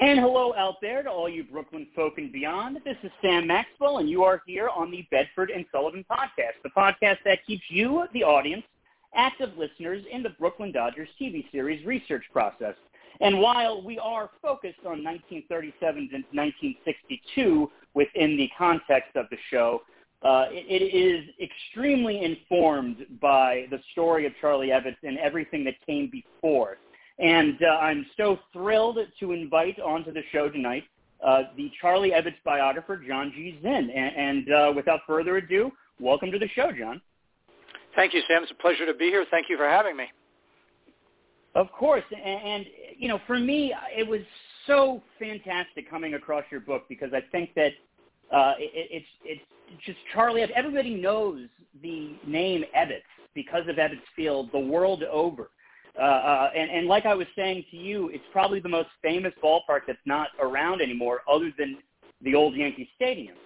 And hello out there to all you Brooklyn folk and beyond. This is Sam Maxwell, and you are here on the Bedford and Sullivan podcast, the podcast that keeps you, the audience, active listeners in the Brooklyn Dodgers TV series research process. And while we are focused on 1937 and 1962 within the context of the show, uh, it, it is extremely informed by the story of Charlie Ebbets and everything that came before. And uh, I'm so thrilled to invite onto the show tonight uh, the Charlie Ebbets biographer, John G. Zinn. And, and uh, without further ado, welcome to the show, John. Thank you, Sam. It's a pleasure to be here. Thank you for having me. Of course. And, and you know, for me, it was so fantastic coming across your book because I think that uh, it, it's, it's just Charlie. Everybody knows the name Ebbets because of Ebbets Field the world over. Uh, uh, and, and like I was saying to you, it's probably the most famous ballpark that's not around anymore other than the old Yankee Stadium.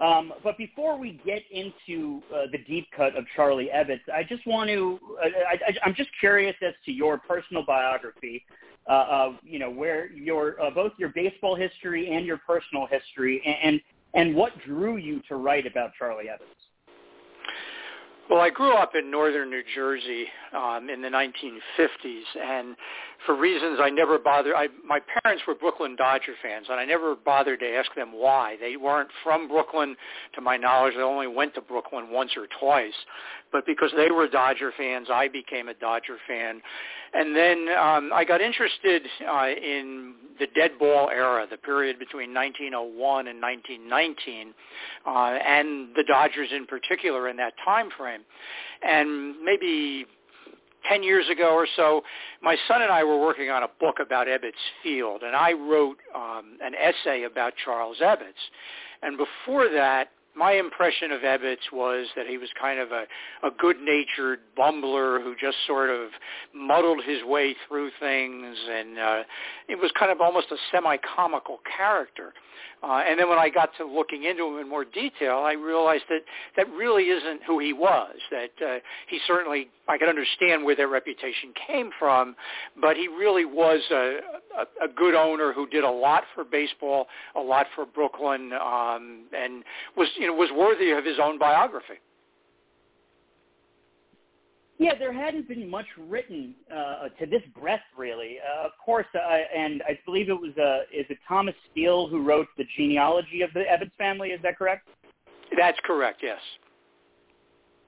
Um, but before we get into uh, the deep cut of Charlie Ebbets, I just want to, uh, I, I, I'm just curious as to your personal biography, uh, uh, you know, where your, uh, both your baseball history and your personal history and, and, and what drew you to write about Charlie Ebbets. Well, I grew up in northern New Jersey um, in the 1950s, and for reasons I never bothered. I, my parents were Brooklyn Dodger fans, and I never bothered to ask them why. They weren't from Brooklyn, to my knowledge. They only went to Brooklyn once or twice. But because they were Dodger fans, I became a Dodger fan. And then um, I got interested uh, in the dead ball era, the period between 1901 and 1919, uh, and the Dodgers in particular in that time frame. And maybe 10 years ago or so, my son and I were working on a book about Ebbets Field, and I wrote um, an essay about Charles Ebbets. And before that, my impression of Ebbets was that he was kind of a, a good-natured bumbler who just sort of muddled his way through things, and uh, it was kind of almost a semi-comical character. Uh, and then when I got to looking into him in more detail, I realized that that really isn't who he was. That uh, he certainly, I could understand where that reputation came from, but he really was a, a, a good owner who did a lot for baseball, a lot for Brooklyn, um, and was you know was worthy of his own biography. Yeah, there hadn't been much written uh, to this breadth, really. Uh, of course, uh, and I believe it was uh, is it Thomas Steele who wrote the genealogy of the Ebbets family. Is that correct? That's correct. Yes.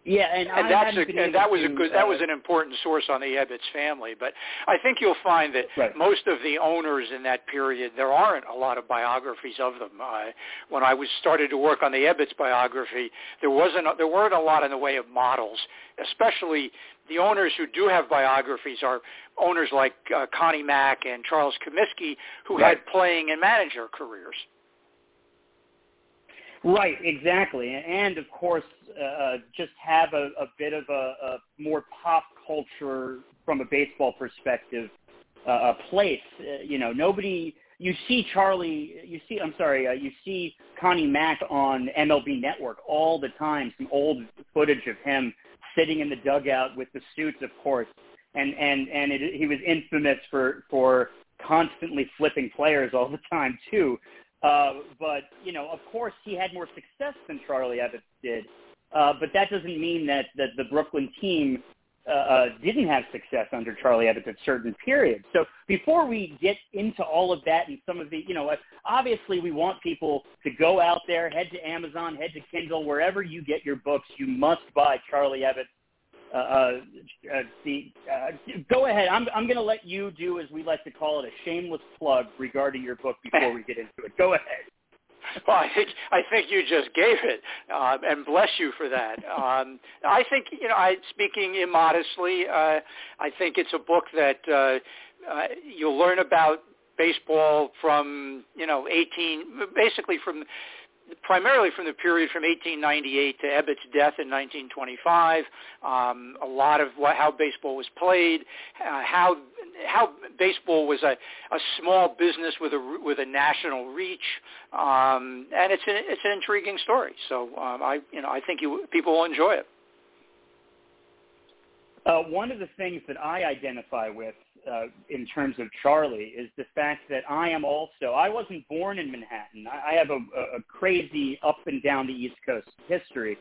Yeah, and, and that's a, and that was a good that was uh, an important source on the Ebbets family. But I think you'll find that right. most of the owners in that period there aren't a lot of biographies of them. Uh, when I was started to work on the Ebbets biography, there wasn't there weren't a lot in the way of models, especially the owners who do have biographies are owners like uh, Connie Mack and Charles Comiskey who right. had playing and manager careers. Right, exactly, and of course, uh, just have a, a bit of a, a more pop culture from a baseball perspective uh, a place. Uh, you know, nobody. You see Charlie. You see. I'm sorry. Uh, you see Connie Mack on MLB Network all the time. Some old footage of him sitting in the dugout with the suits, of course, and and and it, he was infamous for for constantly flipping players all the time too. Uh, but you know, of course, he had more success than Charlie Ebbets did. Uh, but that doesn't mean that, that the Brooklyn team uh, uh, didn't have success under Charlie Ebbets at certain periods. So before we get into all of that and some of the, you know, obviously we want people to go out there, head to Amazon, head to Kindle, wherever you get your books, you must buy Charlie Ebbets uh, uh, uh, uh, go ahead. I'm, I'm going to let you do, as we like to call it, a shameless plug regarding your book before we get into it. Go ahead. Well, I think I think you just gave it, uh, and bless you for that. Um, I think you know, I speaking immodestly, uh, I think it's a book that uh, uh, you'll learn about baseball from you know 18, basically from primarily from the period from 1898 to Ebbets' death in 1925. Um, a lot of what, how baseball was played, uh, how how baseball was a, a small business with a with a national reach, um, and it's an it's an intriguing story. So um, I you know I think you people will enjoy it. Uh, one of the things that I identify with uh, in terms of Charlie is the fact that I am also I wasn't born in Manhattan. I, I have a, a crazy up and down the East Coast history,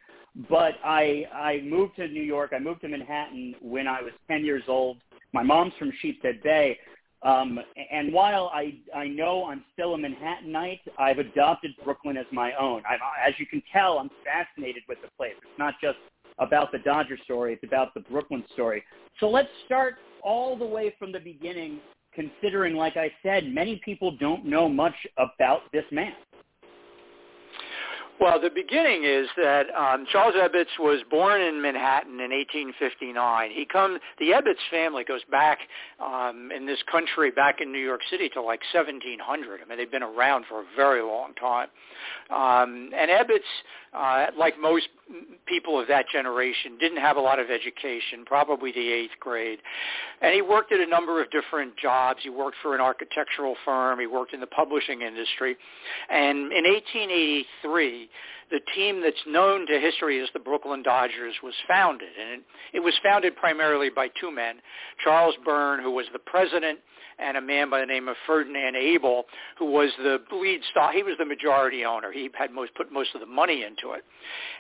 but I I moved to New York. I moved to Manhattan when I was 10 years old. My mom's from Sheepshead Bay. Um, and while I, I know I'm still a Manhattanite, I've adopted Brooklyn as my own. I'm, as you can tell, I'm fascinated with the place. It's not just about the Dodger story. It's about the Brooklyn story. So let's start all the way from the beginning, considering, like I said, many people don't know much about this man. Well, the beginning is that um, Charles Ebbets was born in Manhattan in 1859. He comes. The Ebbets family goes back um, in this country, back in New York City, to like 1700. I mean, they've been around for a very long time. Um, and Ebbets, uh, like most people of that generation, didn't have a lot of education, probably the eighth grade. And he worked at a number of different jobs. He worked for an architectural firm. He worked in the publishing industry. And in 1883, the team that's known to history as the Brooklyn Dodgers was founded. And it, it was founded primarily by two men, Charles Byrne, who was the president and a man by the name of Ferdinand Abel, who was the lead stock. He was the majority owner. He had most put most of the money into it.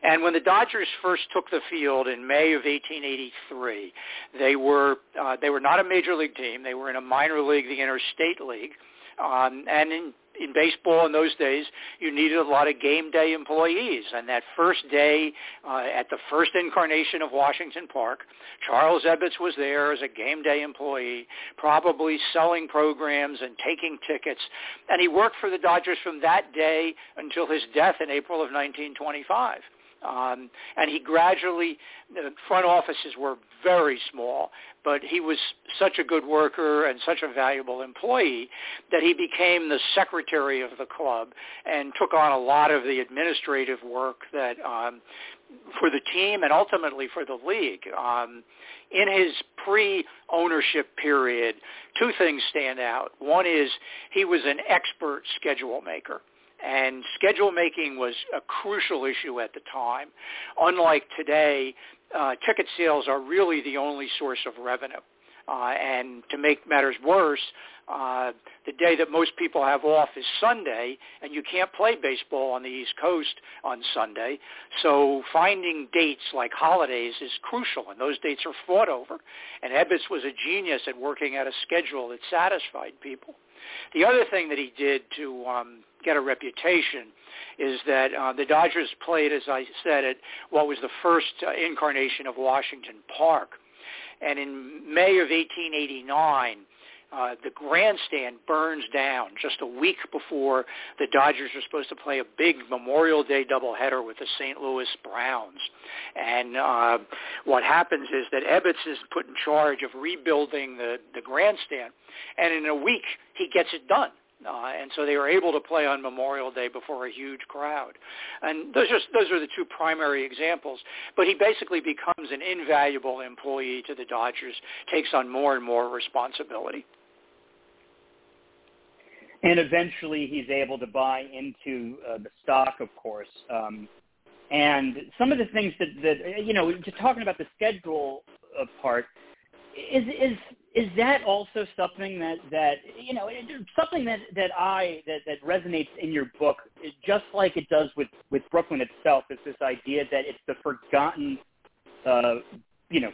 And when the Dodgers first took the field in May of 1883, they were uh, they were not a major league team. They were in a minor league, the Interstate League. Um, and in in baseball in those days, you needed a lot of game day employees. And that first day uh, at the first incarnation of Washington Park, Charles Ebbets was there as a game day employee, probably selling programs and taking tickets. And he worked for the Dodgers from that day until his death in April of 1925. Um, and he gradually, the front offices were very small, but he was such a good worker and such a valuable employee that he became the secretary of the club and took on a lot of the administrative work that um, for the team and ultimately for the league. Um, in his pre-ownership period, two things stand out. One is he was an expert schedule maker and schedule making was a crucial issue at the time. Unlike today, uh, ticket sales are really the only source of revenue. Uh, and to make matters worse, uh, the day that most people have off is Sunday, and you can't play baseball on the East Coast on Sunday. So finding dates like holidays is crucial, and those dates are fought over. And Ebbets was a genius at working out a schedule that satisfied people. The other thing that he did to um, get a reputation is that uh, the Dodgers played, as I said, at what was the first uh, incarnation of Washington Park. And in May of 1889, uh, the grandstand burns down just a week before the Dodgers are supposed to play a big Memorial Day doubleheader with the St. Louis Browns. And uh, what happens is that Ebbets is put in charge of rebuilding the, the grandstand, and in a week he gets it done. Uh, and so they were able to play on Memorial Day before a huge crowd. And those are, those are the two primary examples. But he basically becomes an invaluable employee to the Dodgers, takes on more and more responsibility. And eventually he's able to buy into uh, the stock, of course. Um, and some of the things that, that, you know, just talking about the schedule part, is is is that also something that that you know something that that I that that resonates in your book, just like it does with with Brooklyn itself, is this idea that it's the forgotten, uh, you know,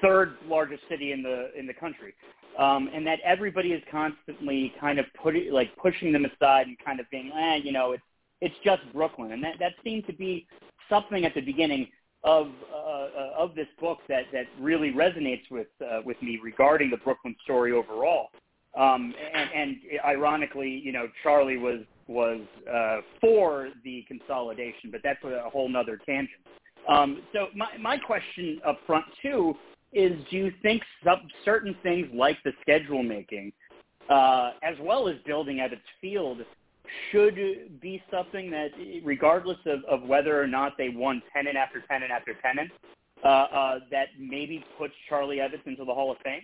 third largest city in the in the country, um, and that everybody is constantly kind of putting like pushing them aside and kind of being, eh, you know, it's it's just Brooklyn, and that that seemed to be something at the beginning of uh, of this book that that really resonates with uh, with me regarding the Brooklyn story overall. Um, and, and ironically, you know, Charlie was was uh, for the consolidation, but that's a whole nother tangent. Um, so my my question up front too is: Do you think some, certain things like the schedule making, uh, as well as building at its field, should be something that, regardless of, of whether or not they won pennant after pennant after pennant, uh, uh, that maybe puts Charlie Ebbets into the Hall of Fame?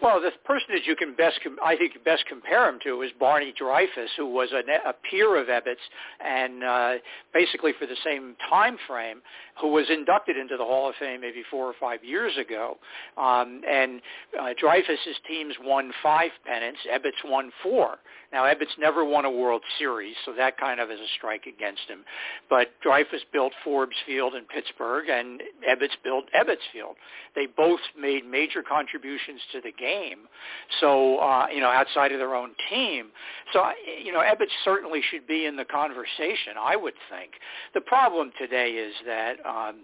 Well, the person that you can best, I think, best compare him to is Barney Dreyfuss, who was a, a peer of Ebbets, and uh, basically for the same time frame, who was inducted into the Hall of Fame maybe four or five years ago. Um, and uh, Dreyfuss's teams won five pennants. Ebbets won four. Now, Ebbets never won a World Series, so that kind of is a strike against him. But Dreyfuss built Forbes Field in Pittsburgh, and Ebbets built Ebbets Field. They both made major contributions to the game. So, uh, you know, outside of their own team. So, you know, Ebbets certainly should be in the conversation, I would think. The problem today is that um,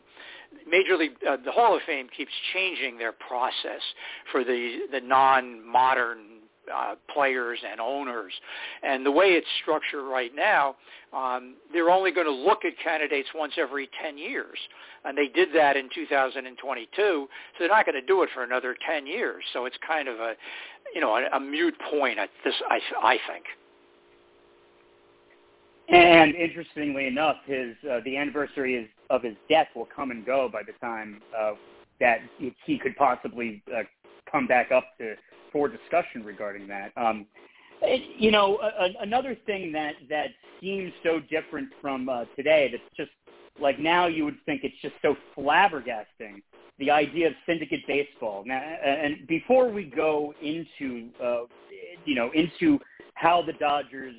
Major League, uh, the Hall of Fame keeps changing their process for the the non-modern uh, players and owners. And the way it's structured right now, um, they're only going to look at candidates once every 10 years. And they did that in 2022, so they're not going to do it for another 10 years. So it's kind of a, you know, a, a mute point at this, I, I think. And interestingly enough, his uh, the anniversary is, of his death will come and go by the time uh, that he could possibly uh, come back up to for discussion regarding that. Um, it, you know, a, another thing that that seems so different from uh, today that's just like now you would think it's just so flabbergasting the idea of syndicate baseball. Now, and before we go into uh, you know into how the Dodgers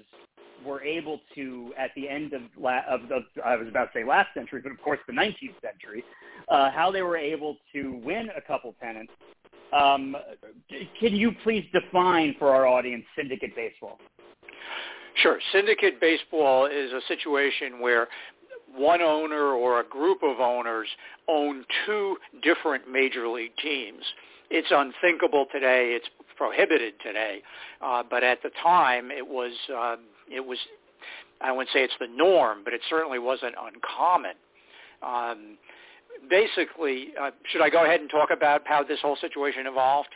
were able to, at the end of, la- of the, I was about to say last century, but of course the 19th century, uh, how they were able to win a couple pennants um, can you please define for our audience syndicate baseball? Sure. Syndicate baseball is a situation where one owner or a group of owners own two different major league teams. It's unthinkable today. It's prohibited today, uh, but at the time it was uh, it was I wouldn't say it's the norm, but it certainly wasn't uncommon. Um, basically, uh, should I go ahead and talk about how this whole situation evolved?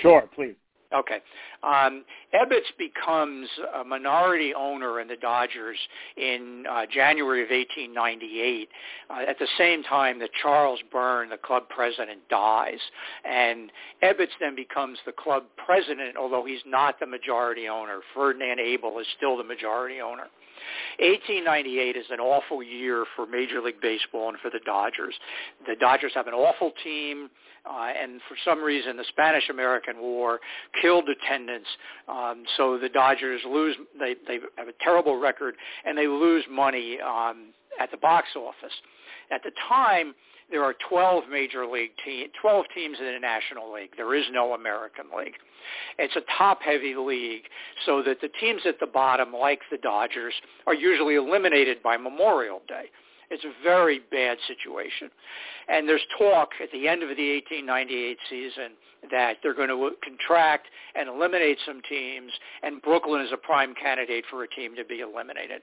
Sure, please. Okay. Um, Ebbets becomes a minority owner in the Dodgers in uh, January of 1898 uh, at the same time that Charles Byrne, the club president, dies. And Ebbets then becomes the club president, although he's not the majority owner. Ferdinand Abel is still the majority owner. 1898 is an awful year for Major League Baseball and for the Dodgers. The Dodgers have an awful team, uh, and for some reason the Spanish-American War killed attendance. Um, so the Dodgers lose. They they have a terrible record, and they lose money um, at the box office. At the time, there are 12 major league teams, 12 teams in the National League. There is no American League. It's a top-heavy league, so that the teams at the bottom, like the Dodgers, are usually eliminated by Memorial Day. It's a very bad situation. And there's talk at the end of the 1898 season that they're going to contract and eliminate some teams, and Brooklyn is a prime candidate for a team to be eliminated.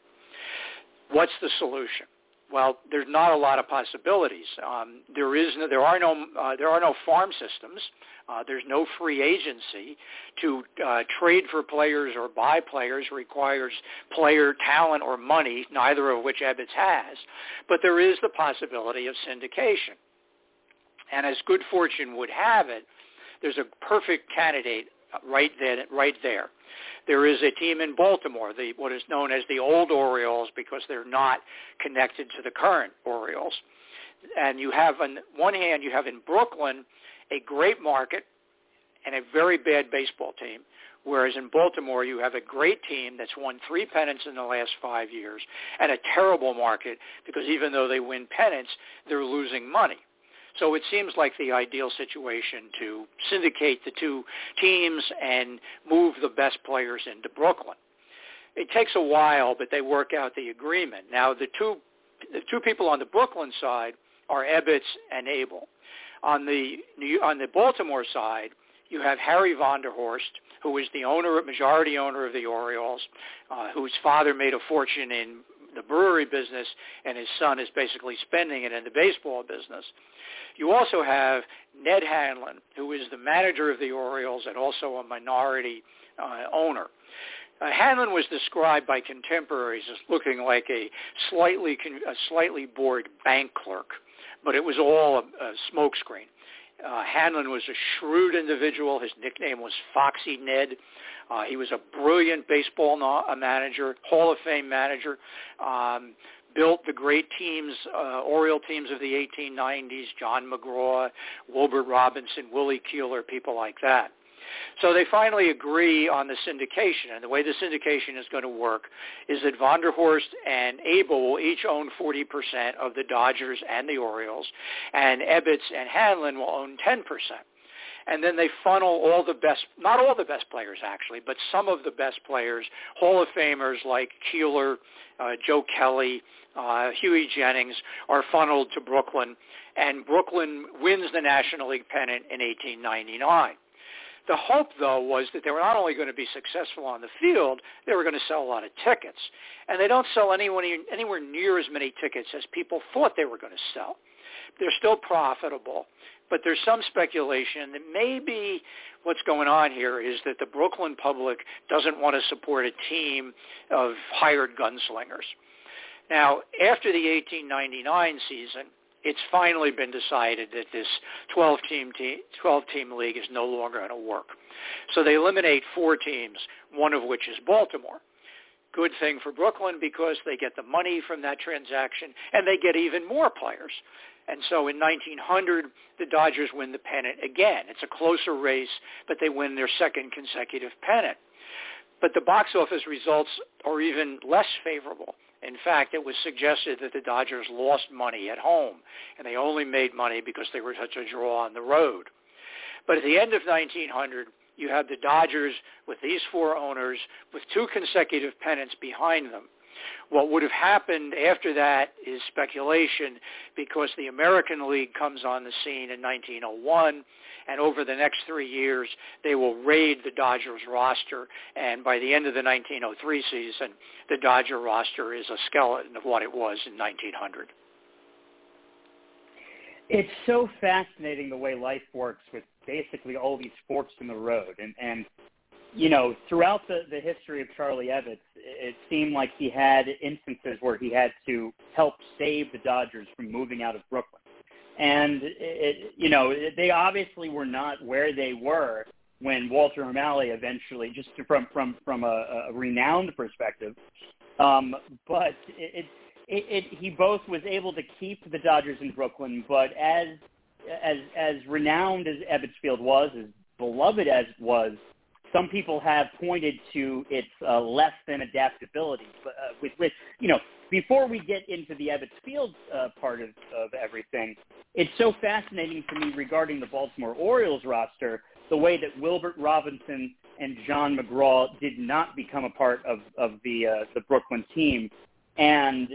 What's the solution? Well, there's not a lot of possibilities. Um, there is no, there are no uh, there are no farm systems. Uh, there's no free agency. To uh, trade for players or buy players requires player talent or money, neither of which Ebbets has. But there is the possibility of syndication. And as good fortune would have it, there's a perfect candidate right there. Right there. There is a team in Baltimore, the, what is known as the old Orioles, because they're not connected to the current Orioles. And you have, on one hand, you have in Brooklyn a great market and a very bad baseball team. Whereas in Baltimore, you have a great team that's won three pennants in the last five years and a terrible market because even though they win pennants, they're losing money. So it seems like the ideal situation to syndicate the two teams and move the best players into Brooklyn. It takes a while, but they work out the agreement. Now the two the two people on the Brooklyn side are Ebbets and Abel. On the on the Baltimore side, you have Harry Vonderhorst, who is the owner, majority owner of the Orioles, uh, whose father made a fortune in the brewery business, and his son is basically spending it in the baseball business. You also have Ned Hanlon, who is the manager of the Orioles and also a minority uh, owner. Uh, Hanlon was described by contemporaries as looking like a slightly a slightly bored bank clerk, but it was all a, a smokescreen. Uh, Hanlon was a shrewd individual. His nickname was Foxy Ned. Uh, he was a brilliant baseball no- manager, Hall of Fame manager. Um, built the great teams, uh, Oriole teams of the 1890s, John McGraw, Wilbert Robinson, Willie Keeler, people like that. So they finally agree on the syndication, and the way the syndication is going to work is that Vonderhorst and Abel will each own 40% of the Dodgers and the Orioles, and Ebbets and Hanlon will own 10% and then they funnel all the best, not all the best players actually, but some of the best players, Hall of Famers like Keeler, uh, Joe Kelley, uh, Hughie Jennings, are funneled to Brooklyn, and Brooklyn wins the National League pennant in 1899. The hope, though, was that they were not only going to be successful on the field, they were going to sell a lot of tickets. And they don't sell anyone, anywhere near as many tickets as people thought they were going to sell. They're still profitable, but there's some speculation that maybe what's going on here is that the Brooklyn public doesn't want to support a team of hired gunslingers. Now, after the 1899 season, it's finally been decided that this 12-team 12-team league is no longer going to work. So they eliminate four teams, one of which is Baltimore. Good thing for Brooklyn because they get the money from that transaction and they get even more players. And so in 1900, the Dodgers win the pennant again. It's a closer race, but they win their second consecutive pennant. But the box office results are even less favorable. In fact, it was suggested that the Dodgers lost money at home, and they only made money because they were such a draw on the road. But at the end of 1900, you had the Dodgers with these four owners with two consecutive pennants behind them. What would have happened after that is speculation because the American League comes on the scene in 1901 and over the next three years they will raid the Dodgers roster and by the end of the 1903 season the Dodger roster is a skeleton of what it was in 1900. It's so fascinating the way life works with basically all these forks in the road and and you know, throughout the, the history of Charlie Ebbets, it seemed like he had instances where he had to help save the Dodgers from moving out of Brooklyn. And, it, you know, they obviously were not where they were when Walter O'Malley eventually, just from, from, from a, a renowned perspective, um, but it, it, it, he both was able to keep the Dodgers in Brooklyn, but as, as, as renowned as Ebbets Field was, as beloved as it was, some people have pointed to its uh, less than adaptability. But uh, with, with you know, before we get into the Ebbets Field uh, part of, of everything, it's so fascinating to me regarding the Baltimore Orioles roster, the way that Wilbert Robinson and John McGraw did not become a part of, of the uh, the Brooklyn team, and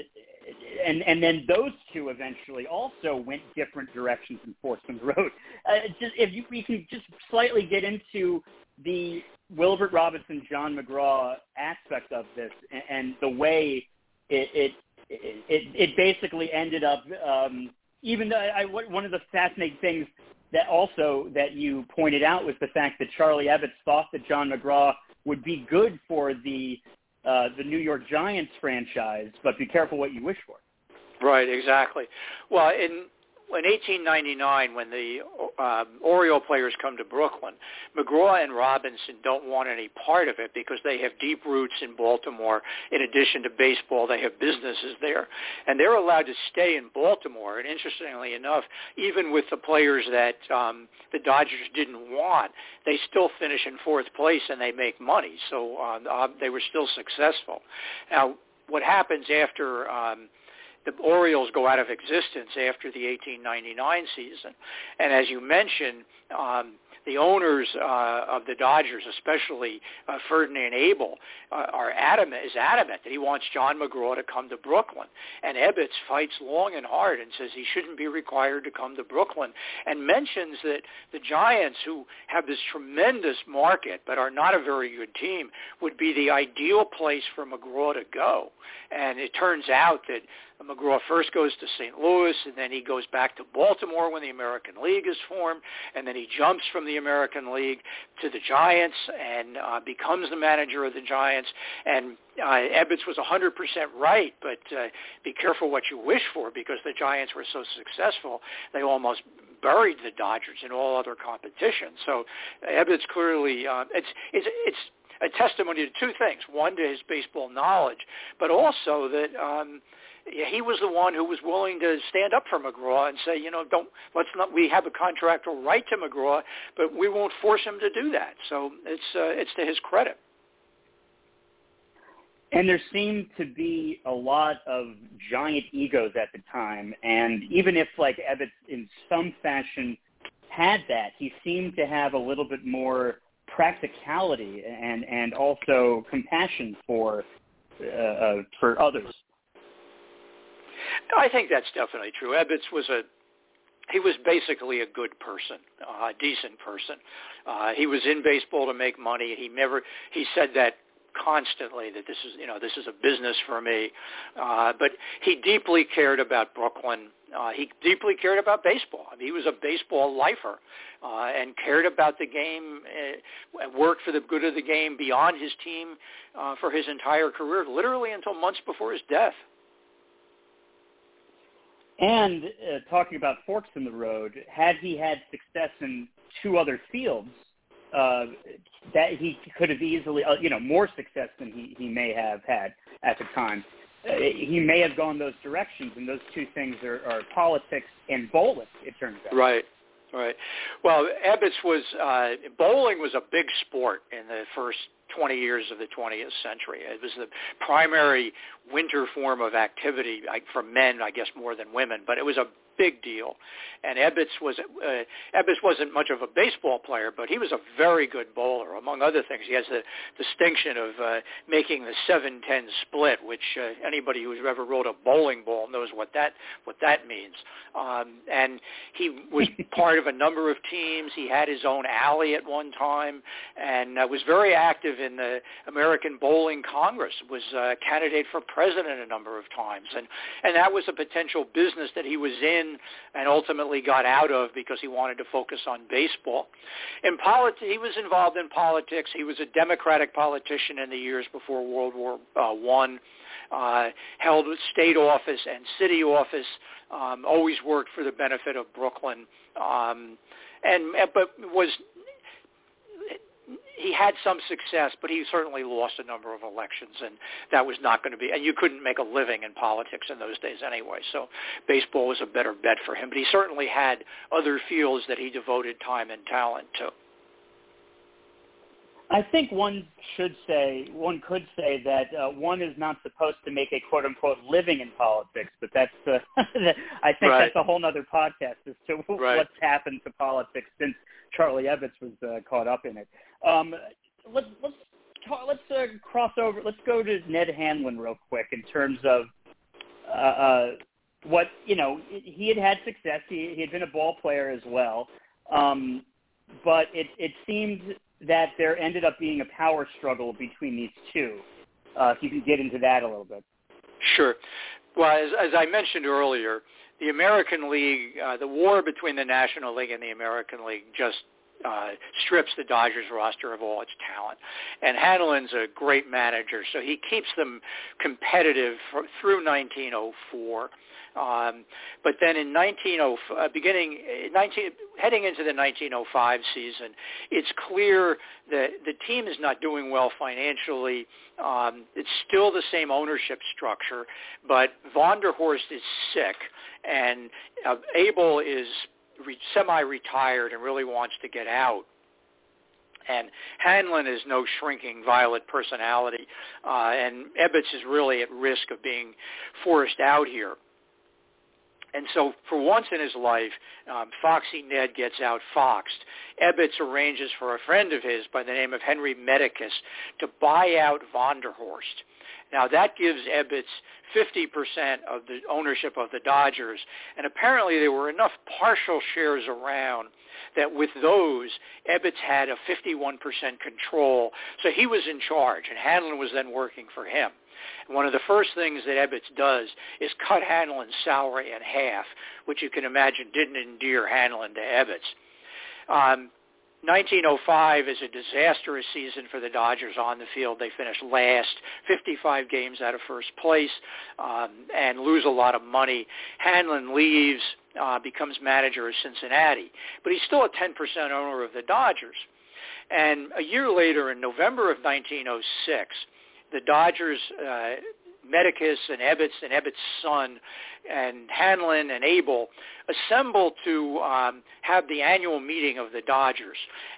and and then those two eventually also went different directions and them road. Uh, just if you, we can just slightly get into the Wilbert Robinson, John McGraw aspect of this, and, and the way it, it it it basically ended up. Um, even though I, one of the fascinating things that also that you pointed out was the fact that Charlie Ebbets thought that John McGraw would be good for the uh, the New York Giants franchise, but be careful what you wish for. Right, exactly. Well, in in 1899, when the uh, Oriole players come to Brooklyn, McGraw and Robinson don't want any part of it because they have deep roots in Baltimore. In addition to baseball, they have businesses there, and they're allowed to stay in Baltimore. And interestingly enough, even with the players that um, the Dodgers didn't want, they still finish in fourth place and they make money. So uh, uh, they were still successful. Now, what happens after? Um, the Orioles go out of existence after the 1899 season. And as you mentioned, um, the owners uh, of the Dodgers, especially uh, Ferdinand Abel, uh, are adamant is adamant that he wants John McGraw to come to Brooklyn. And Ebbets fights long and hard and says he shouldn't be required to come to Brooklyn, and mentions that the Giants, who have this tremendous market but are not a very good team, would be the ideal place for McGraw to go. And it turns out that McGraw first goes to St. Louis, and then he goes back to Baltimore when the American League is formed, and then he jumps from the American League to the Giants and uh, becomes the manager of the Giants. And uh, Ebbets was 100% right, but uh, be careful what you wish for because the Giants were so successful, they almost buried the Dodgers in all other competition. So Ebbets clearly uh, it's it's it's a testimony to two things: one, to his baseball knowledge, but also that um, he was the one who was willing to stand up for McGraw and say, you know, don't let's not. We have a contractual right to McGraw, but we won't force him to do that. So it's uh, it's to his credit. And there seemed to be a lot of giant egos at the time, and even if like Ebbets in some fashion had that, he seemed to have a little bit more practicality and and also compassion for uh, uh, for others. I think that's definitely true. Ebbets was a he was basically a good person, uh, a decent person. Uh, he was in baseball to make money. He never he said that constantly that this is you know this is a business for me. Uh, but he deeply cared about Brooklyn. Uh, he deeply cared about baseball. I mean, he was a baseball lifer uh, and cared about the game, uh, worked for the good of the game beyond his team uh, for his entire career, literally until months before his death. And uh, talking about forks in the road, had he had success in two other fields, uh, that he could have easily, uh, you know, more success than he, he may have had at the time. Uh, he may have gone those directions, and those two things are, are politics and bowling. It turns out. Right. Right. Well, Ebbets was uh, bowling was a big sport in the first 20 years of the 20th century. It was the primary winter form of activity like, for men, I guess, more than women, but it was a big deal. And Ebbets was uh, Ebbets wasn't much of a baseball player, but he was a very good bowler. Among other things, he has the distinction of uh, making the 7-10 split, which uh, anybody who's ever rode a bowling ball knows what that what that means. Um, and he was part of a number of teams. He had his own alley at one time, and uh, was very active in the American Bowling Congress. Was a candidate for president a number of times, and and that was a potential business that he was in in and ultimately got out of because he wanted to focus on baseball. In politi- he was involved in politics. He was a Democratic politician in the years before World War uh, One. Uh, held state office and city office. Um, always worked for the benefit of Brooklyn, um, and but was he had some success, but he certainly lost a number of elections, and that was not going to be. And you couldn't make a living in politics in those days anyway. So baseball was a better bet for him. But he certainly had other fields that he devoted time and talent to. I think one should say, one could say that uh, one is not supposed to make a quote unquote living in politics, but that's, uh, I think right. that's a whole other podcast as to right. what's happened to politics since Charlie Ebbets was uh, caught up in it. Um, let's let's talk, let's uh, cross over. Let's go to Ned Hanlon real quick in terms of uh, uh, what you know. He had had success. He, he had been a ball player as well, um, but it it seemed that there ended up being a power struggle between these two. Uh, if you can get into that a little bit. Sure. Well, as, as I mentioned earlier, the American League, uh, the war between the National League and the American League just uh, strips the Dodgers roster of all its talent. And Hanlon's a great manager, so he keeps them competitive for, through 1904. Um, but then in 1905, uh, beginning 19, heading into the 1905 season, it's clear that the team is not doing well financially. Um, it's still the same ownership structure, but Vonderhorst is sick, and uh, Abel is re- semi-retired and really wants to get out. And Hanlon is no shrinking violet personality, uh, and Ebbets is really at risk of being forced out here. And so for once in his life, um, Foxy Ned gets out foxed. Ebbets arranges for a friend of his by the name of Henry Medicus to buy out Vonderhorst. Now that gives Ebbets 50% of the ownership of the Dodgers, and apparently there were enough partial shares around that with those, Ebbets had a 51% control, so he was in charge, and Hanlon was then working for him. One of the first things that Ebbets does is cut Hanlon's salary in half, which you can imagine didn't endear Hanlon to Ebbets. Um, 1905 is a disastrous season for the Dodgers on the field. They finish last, 55 games out of first place, um, and lose a lot of money. Hanlon leaves, uh, becomes manager of Cincinnati, but he's still a 10% owner of the Dodgers. And a year later, in November of 1906, the Dodgers uh, Medicus and Ebbets and Ebbets' son and Hanlon and Abel assemble to um, have the annual meeting of the Dodgers.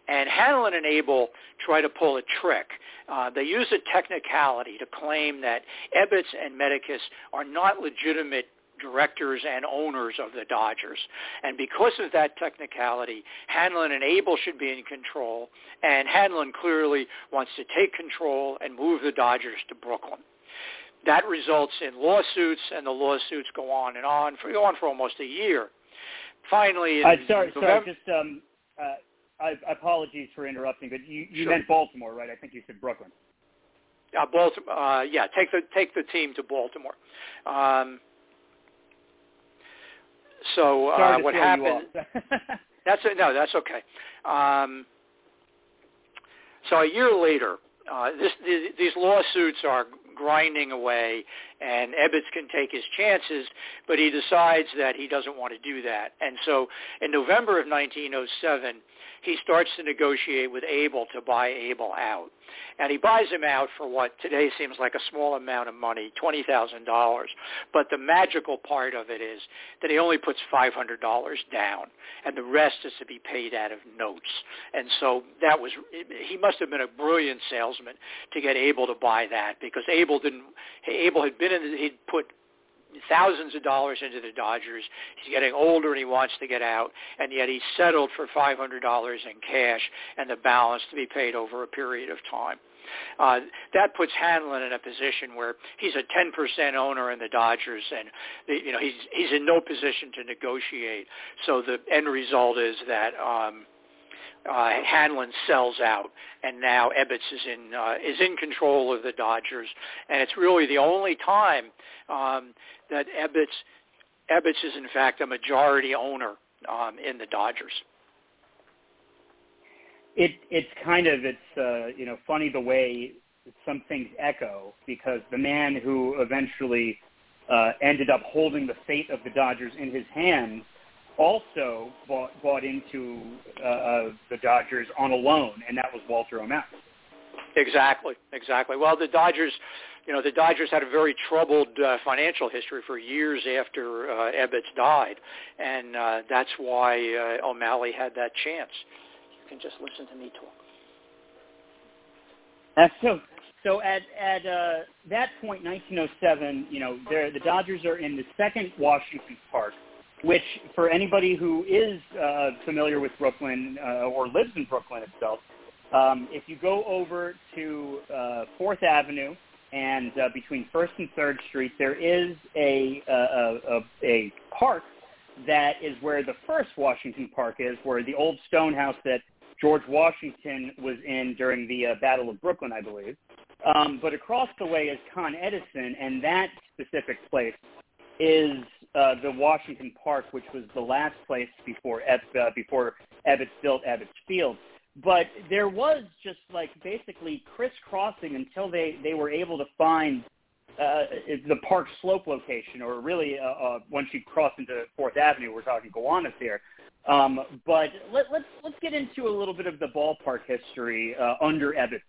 And Hanlon and Abel try to pull a trick. Uh, they use a technicality to claim that Ebbets and Medicus are not legitimate directors and owners of the Dodgers. And because of that technicality, Hanlon and Abel should be in control, and Hanlon clearly wants to take control and move the Dodgers to Brooklyn that results in lawsuits, and the lawsuits go on and on for go on for almost a year. Finally, uh, sorry, November, sorry, just um, uh, I, apologies for interrupting, but you, you sure. meant Baltimore, right? I think you said Brooklyn. Uh, Baltimore, uh, yeah, take the take the team to Baltimore. Um, so uh, what happened? that's a, no, that's okay. Um, so a year later, uh, this, these lawsuits are grinding away, and Ebbets can take his chances, but he decides that he doesn't want to do that. And so in November of 1907, he starts to negotiate with Abel to buy Abel out. And he buys him out for what today seems like a small amount of money, $20,000. But the magical part of it is that he only puts $500 down, and the rest is to be paid out of notes. And so that was, he must have been a brilliant salesman to get Abel to buy that because Abel didn't, Abel had been in, he'd put thousands of dollars into the Dodgers. He's getting older and he wants to get out, and yet he settled for $500 in cash and the balance to be paid over a period of time. Uh, that puts Hanlon in a position where he's a 10% owner in the Dodgers, and you know he's he's in no position to negotiate. So the end result is that um, uh, Hanlon sells out, and now Ebbets is in uh, is in control of the Dodgers, and it's really the only time um, that Ebbets Ebbets is in fact a majority owner um, in the Dodgers. It it's kind of it's uh, you know funny the way some things echo because the man who eventually uh, ended up holding the fate of the Dodgers in his hands also bought, bought into uh, the Dodgers on a loan, and that was Walter O'Malley. Exactly, exactly. Well, the Dodgers, you know, the Dodgers had a very troubled uh, financial history for years after uh, Ebbets died, and uh, that's why uh, O'Malley had that chance. You can just listen to me talk. Uh, so, so at at uh, that point, 1907, you know, the Dodgers are in the second Washington Park which for anybody who is uh, familiar with Brooklyn uh, or lives in Brooklyn itself, um, if you go over to uh, Fourth Avenue and uh, between First and Third Street, there is a, a, a, a park that is where the first Washington Park is, where the old stone house that George Washington was in during the uh, Battle of Brooklyn, I believe. Um, but across the way is Con Edison, and that specific place is uh, the Washington Park, which was the last place before uh, before Ebbets built Ebbets Field. But there was just like basically crisscrossing until they they were able to find uh, the park slope location, or really uh, uh, once you cross into Fourth Avenue, we're talking Gowanus here. Um, but let, let's let's get into a little bit of the ballpark history uh, under Ebbets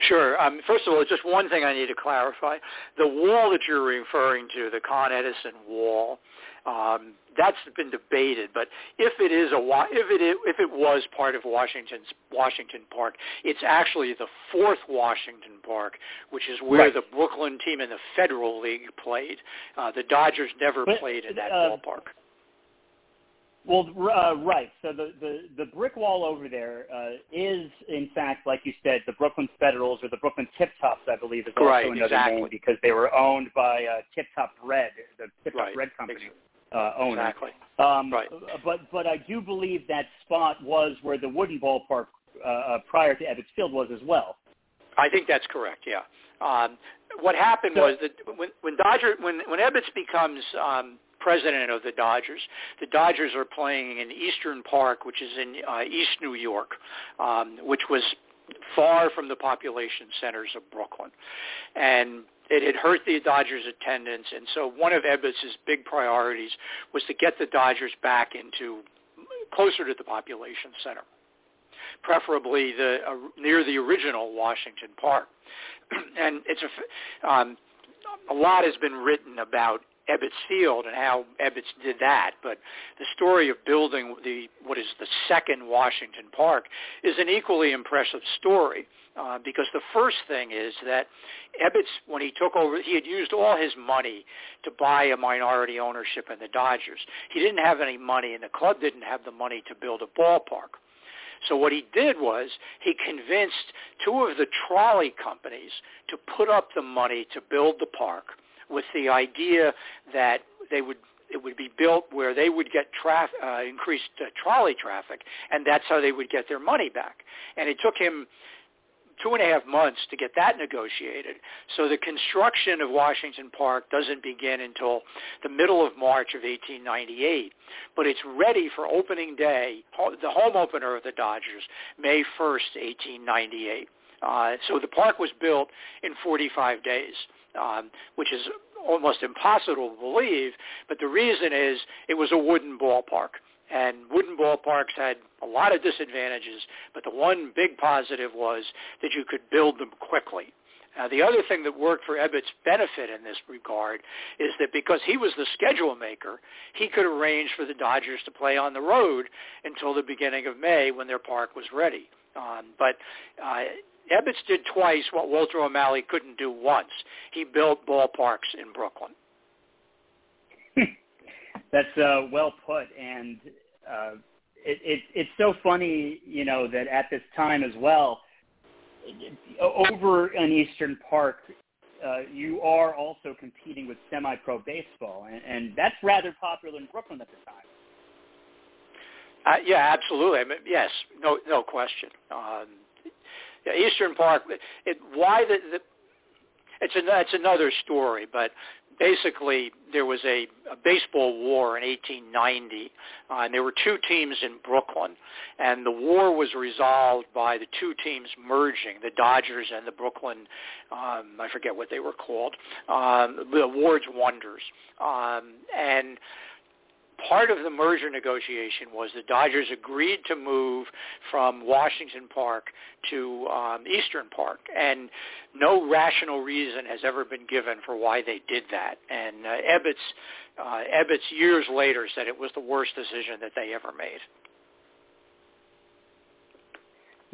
Sure. Um, first of all, it's just one thing I need to clarify. The wall that you're referring to, the Con Edison wall, um, that's been debated. But if it is a if it if it was part of Washington's Washington Park, it's actually the fourth Washington Park, which is where right. the Brooklyn team in the Federal League played. Uh, the Dodgers never but, played in that uh, ballpark. Well, uh, right. So the, the, the brick wall over there uh, is, in fact, like you said, the Brooklyn Federals or the Brooklyn Tip Tops, I believe, is also right, another exactly. name because they were owned by uh, Tip Top Bread, the Tip Top right. Bread Company uh, owner. Exactly. Um, right. But but I do believe that spot was where the wooden ballpark uh, uh, prior to Ebbets Field was as well. I think that's correct. Yeah. Um, what happened so, was that when when Dodger when when Ebbets becomes um, president of the Dodgers. The Dodgers are playing in Eastern Park, which is in uh, East New York, um, which was far from the population centers of Brooklyn. And it had hurt the Dodgers' attendance, and so one of Ebbets' big priorities was to get the Dodgers back into closer to the population center, preferably the uh, near the original Washington Park. and it's a um, a lot has been written about Ebbets Field and how Ebbets did that, but the story of building the what is the second Washington Park is an equally impressive story. Uh, because the first thing is that Ebbets, when he took over, he had used all his money to buy a minority ownership in the Dodgers. He didn't have any money, and the club didn't have the money to build a ballpark. So what he did was he convinced two of the trolley companies to put up the money to build the park with the idea that they would it would be built where they would get traf- uh, increased uh, trolley traffic, and that's how they would get their money back. And it took him two and a half months to get that negotiated. So the construction of Washington Park doesn't begin until the middle of March of 1898, but it's ready for opening day, the home opener of the Dodgers, May 1st, 1898. Uh, so the park was built in 45 days, um, which is almost impossible to believe, but the reason is it was a wooden ballpark. And wooden ballparks had a lot of disadvantages, but the one big positive was that you could build them quickly. Now, the other thing that worked for Ebbets' benefit in this regard is that because he was the schedule maker, he could arrange for the Dodgers to play on the road until the beginning of May when their park was ready. Um, but uh, Ebbets did twice what Walter O'Malley couldn't do once. He built ballparks in Brooklyn. That's uh, well put, and uh, it, it, it's so funny, you know, that at this time as well, over in Eastern Park, uh, you are also competing with semi-pro baseball, and, and that's rather popular in Brooklyn at the time. Uh, yeah, absolutely. I mean, yes, no, no question. Um, yeah, Eastern Park. It, why the, the it's an, it's another story, but basically there was a, a baseball war in 1890, uh, and there were two teams in Brooklyn, and the war was resolved by the two teams merging, the Dodgers and the Brooklyn, um, I forget what they were called, um, the Ward's Wonders, um, and part of the merger negotiation was the Dodgers agreed to move from Washington Park to um, Eastern Park, and no rational reason has ever been given for why they did that. And uh, Ebbets, uh, Ebbets years later said it was the worst decision that they ever made.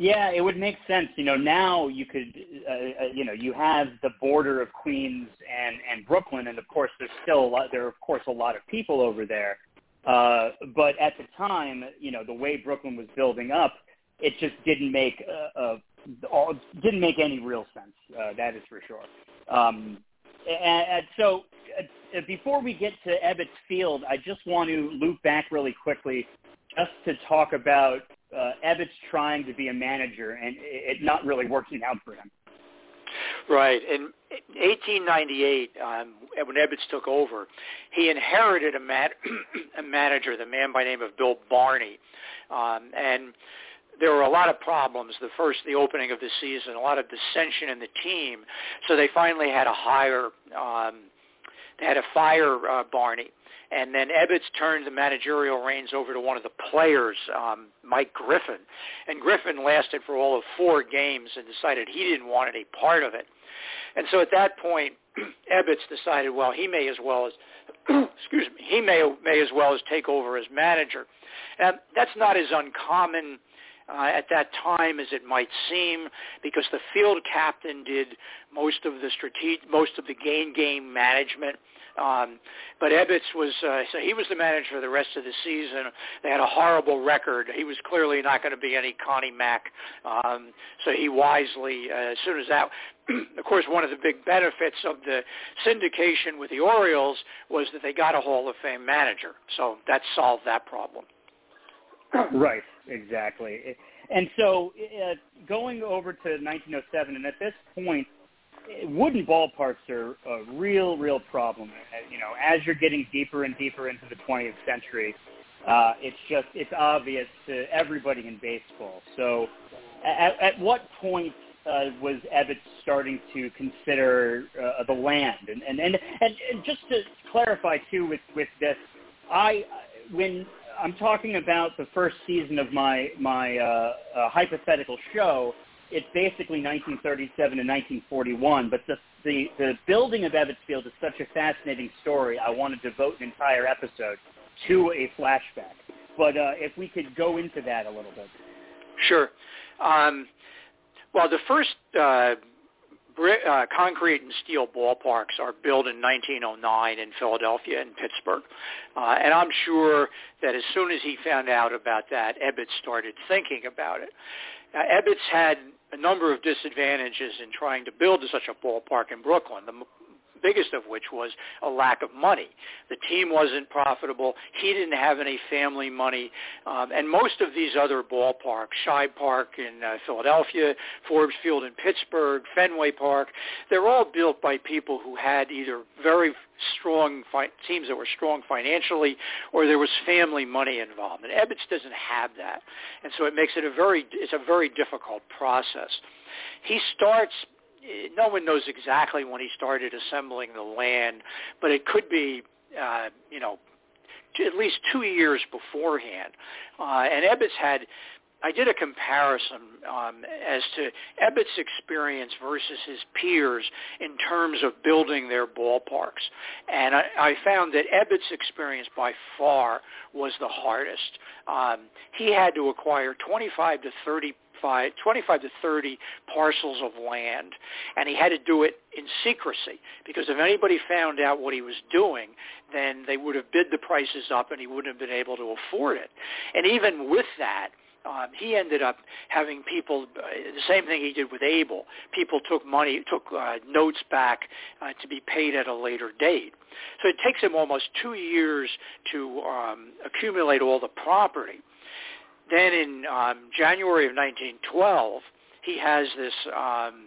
Yeah, it would make sense. You know, now you could, uh, uh, you know, you have the border of Queens and and Brooklyn, and of course, there's still a lot. There are of course a lot of people over there. Uh, but at the time, you know, the way Brooklyn was building up, it just didn't make uh, uh, all, didn't make any real sense. Uh, that is for sure. Um, and, and so, uh, before we get to Ebbets Field, I just want to loop back really quickly, just to talk about uh, Ebbets trying to be a manager and it not really working out for him. Right. In 1898, um, when Ebbets took over, he inherited a, man- a manager, the man by name of Bill Barnie, um, and there were a lot of problems the first the opening of the season, a lot of dissension in the team. So they finally had to hire um, they had to fire uh, Barnie. And then Ebbets turned the managerial reins over to one of the players, um, Mike Griffin. And Griffin lasted for all of four games and decided he didn't want any part of it. And so at that point, Ebbets decided, well, he may as well as, excuse me, he may may as well as take over as manager. And that's not as uncommon uh, at that time as it might seem, because the field captain did most of the strate- most of the gain game management. Um, but Ebbets was uh, so he was the manager for the rest of the season. They had a horrible record. He was clearly not going to be any Connie Mack. Um, so he wisely, uh, as soon as that, of course, one of the big benefits of the syndication with the Orioles was that they got a Hall of Fame manager. So that solved that problem. right, exactly. And so uh, going over to 1907, and at this point, wooden ballparks are a real, real problem. You know, as you're getting deeper and deeper into the 20th century, uh, it's just it's obvious to everybody in baseball. So, at, at what point uh, was Ebbets starting to consider uh, the land? And, and and and just to clarify too with with this, I when I'm talking about the first season of my my uh, uh, hypothetical show, it's basically 1937 and 1941. But the the the building of Ebbets Field is such a fascinating story. I want to devote an entire episode to a flashback. But uh, if we could go into that a little bit. Sure. Um, well, the first uh, uh, concrete and steel ballparks are built in 1909 in Philadelphia and Pittsburgh. Uh, and I'm sure that as soon as he found out about that, Ebbets started thinking about it. Uh, Ebbets had a number of disadvantages in trying to build such a ballpark in Brooklyn. The biggest of which was a lack of money. The team wasn't profitable. He didn't have any family money. Um, and most of these other ballparks, Shibe Park in uh, Philadelphia, Forbes Field in Pittsburgh, Fenway Park, they're all built by people who had either very strong fi- teams that were strong financially or there was family money involved. And Ebbets doesn't have that. And so it makes it a very, it's a very difficult process. He starts no one knows exactly when he started assembling the land, but it could be, uh, you know, at least two years beforehand. Uh, and Ebbets had, I did a comparison um, as to Ebbets' experience versus his peers in terms of building their ballparks. And I, I found that Ebbets' experience by far was the hardest. Um, he had to acquire 25 to 30 25 to 30 parcels of land, and he had to do it in secrecy because if anybody found out what he was doing, then they would have bid the prices up and he wouldn't have been able to afford it. And even with that, um, he ended up having people uh, the same thing he did with Abel. People took money, took uh, notes back uh, to be paid at a later date. So it takes him almost two years to um, accumulate all the property. Then in um, January of 1912, he has this um,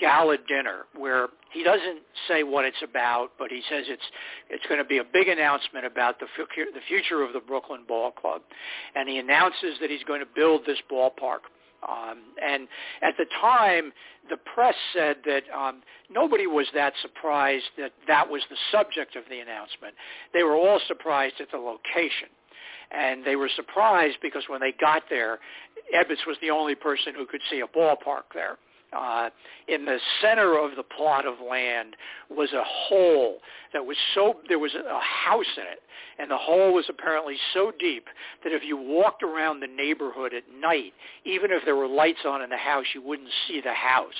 gala dinner where he doesn't say what it's about, but he says it's it's going to be a big announcement about the the future of the Brooklyn Ball Club, and he announces that he's going to build this ballpark. Um, and at the time, the press said that um, nobody was that surprised that that was the subject of the announcement. They were all surprised at the location and they were surprised because when they got there, Ebbets was the only person who could see a ballpark there. Uh, in the center of the plot of land was a hole that was so there was a house in it. And the hole was apparently so deep that if you walked around the neighborhood at night even if there were lights on in the house you wouldn't see the house.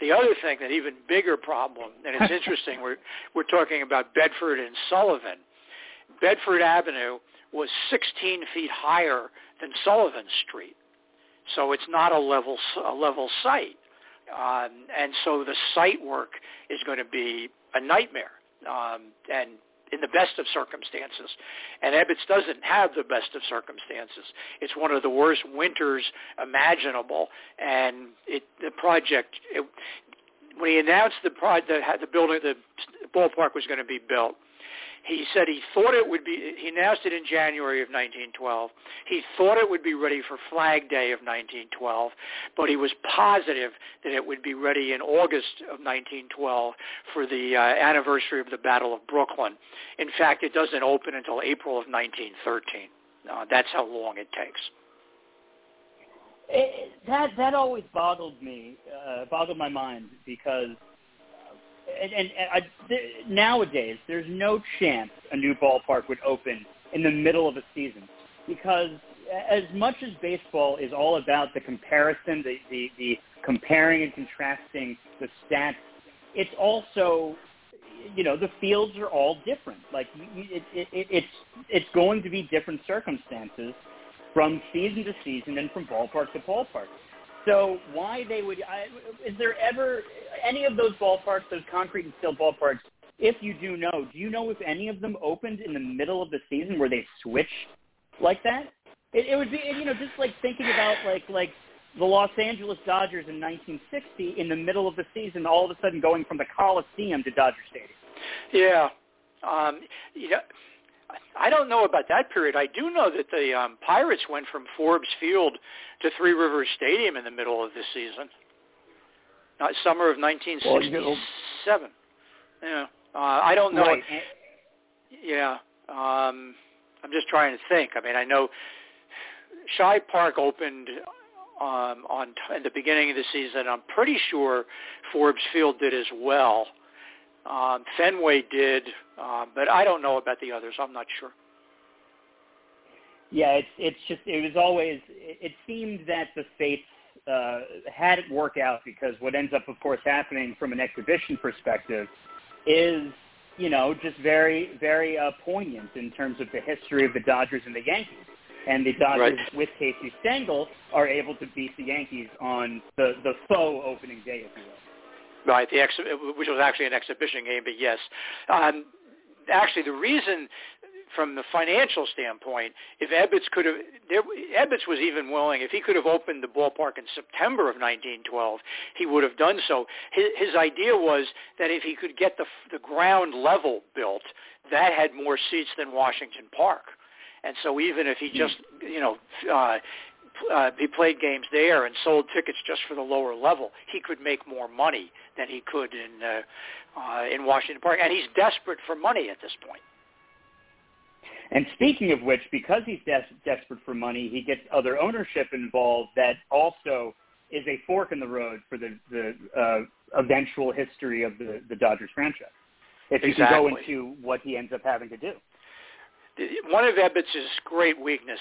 The other thing that even bigger problem and it's interesting we're we're talking about Bedford and Sullivan. Bedford Avenue was 16 feet higher than Sullivan Street. So it's not a level a level site, um, and so the site work is going to be a nightmare. Um, and in the best of circumstances, and Ebbets doesn't have the best of circumstances. It's one of the worst winters imaginable, and it, the project. It, when he announced the project, the, the building, the ballpark was going to be built, he said he thought it would be, he announced it in January of 1912. He thought it would be ready for Flag Day of 1912, but he was positive that it would be ready in August of 1912 for the uh, anniversary of the Battle of Brooklyn. In fact, it doesn't open until April of 1913. Uh, that's how long it takes. It, that that always boggled me, uh, boggled my mind because and, and, and I, th- nowadays there's no chance a new ballpark would open in the middle of a season because as much as baseball is all about the comparison, the, the, the comparing and contrasting the stats, it's also, you know, the fields are all different. Like it, it, it, it's it's going to be different circumstances from season to season and from ballpark to ballpark. So why they would? I, is there ever any of those ballparks, those concrete and steel ballparks? If you do know, do you know if any of them opened in the middle of the season where they switched like that? It, it would be, you know, just like thinking about like like the Los Angeles Dodgers in 1960 in the middle of the season, all of a sudden going from the Coliseum to Dodger Stadium. Yeah, um, you know, I don't know about that period. I do know that the um, Pirates went from Forbes Field to Three Rivers Stadium in the middle of the season. Not summer of 1967. yeah, uh, I don't know. Right. Yeah, um, I'm just trying to think. I mean, I know Shibe Park opened um, on in the beginning of the season. I'm pretty sure Forbes Field did as well. Um, Fenway did, uh, but I don't know about the others. I'm not sure. Yeah, it's it's just it was always it, it seemed that the fates uh, had it work out because what ends up, of course, happening from an exhibition perspective is you know just very very uh, poignant in terms of the history of the Dodgers and the Yankees. And the Dodgers, right. with Casey Stengel, are able to beat the Yankees on the the faux opening day, if you will. Right, the ex- which was actually an exhibition game, but yes. Um, actually, the reason from the financial standpoint, if Ebbets could have, there, Ebbets was even willing, if he could have opened the ballpark in September of 1912, he would have done so. His, his idea was that if he could get the, the ground level built, that had more seats than Washington Park. And so even if he just, you know, uh, uh, he played games there and sold tickets just for the lower level, he could make more money than he could in uh, uh, in Washington Park. And he's desperate for money at this point. And speaking of which, because he's des- desperate for money, he gets other ownership involved that also is a fork in the road for the, the uh, eventual history of the, the Dodgers franchise. If you exactly. can go into what he ends up having to do. One of Ebbets' great weakness,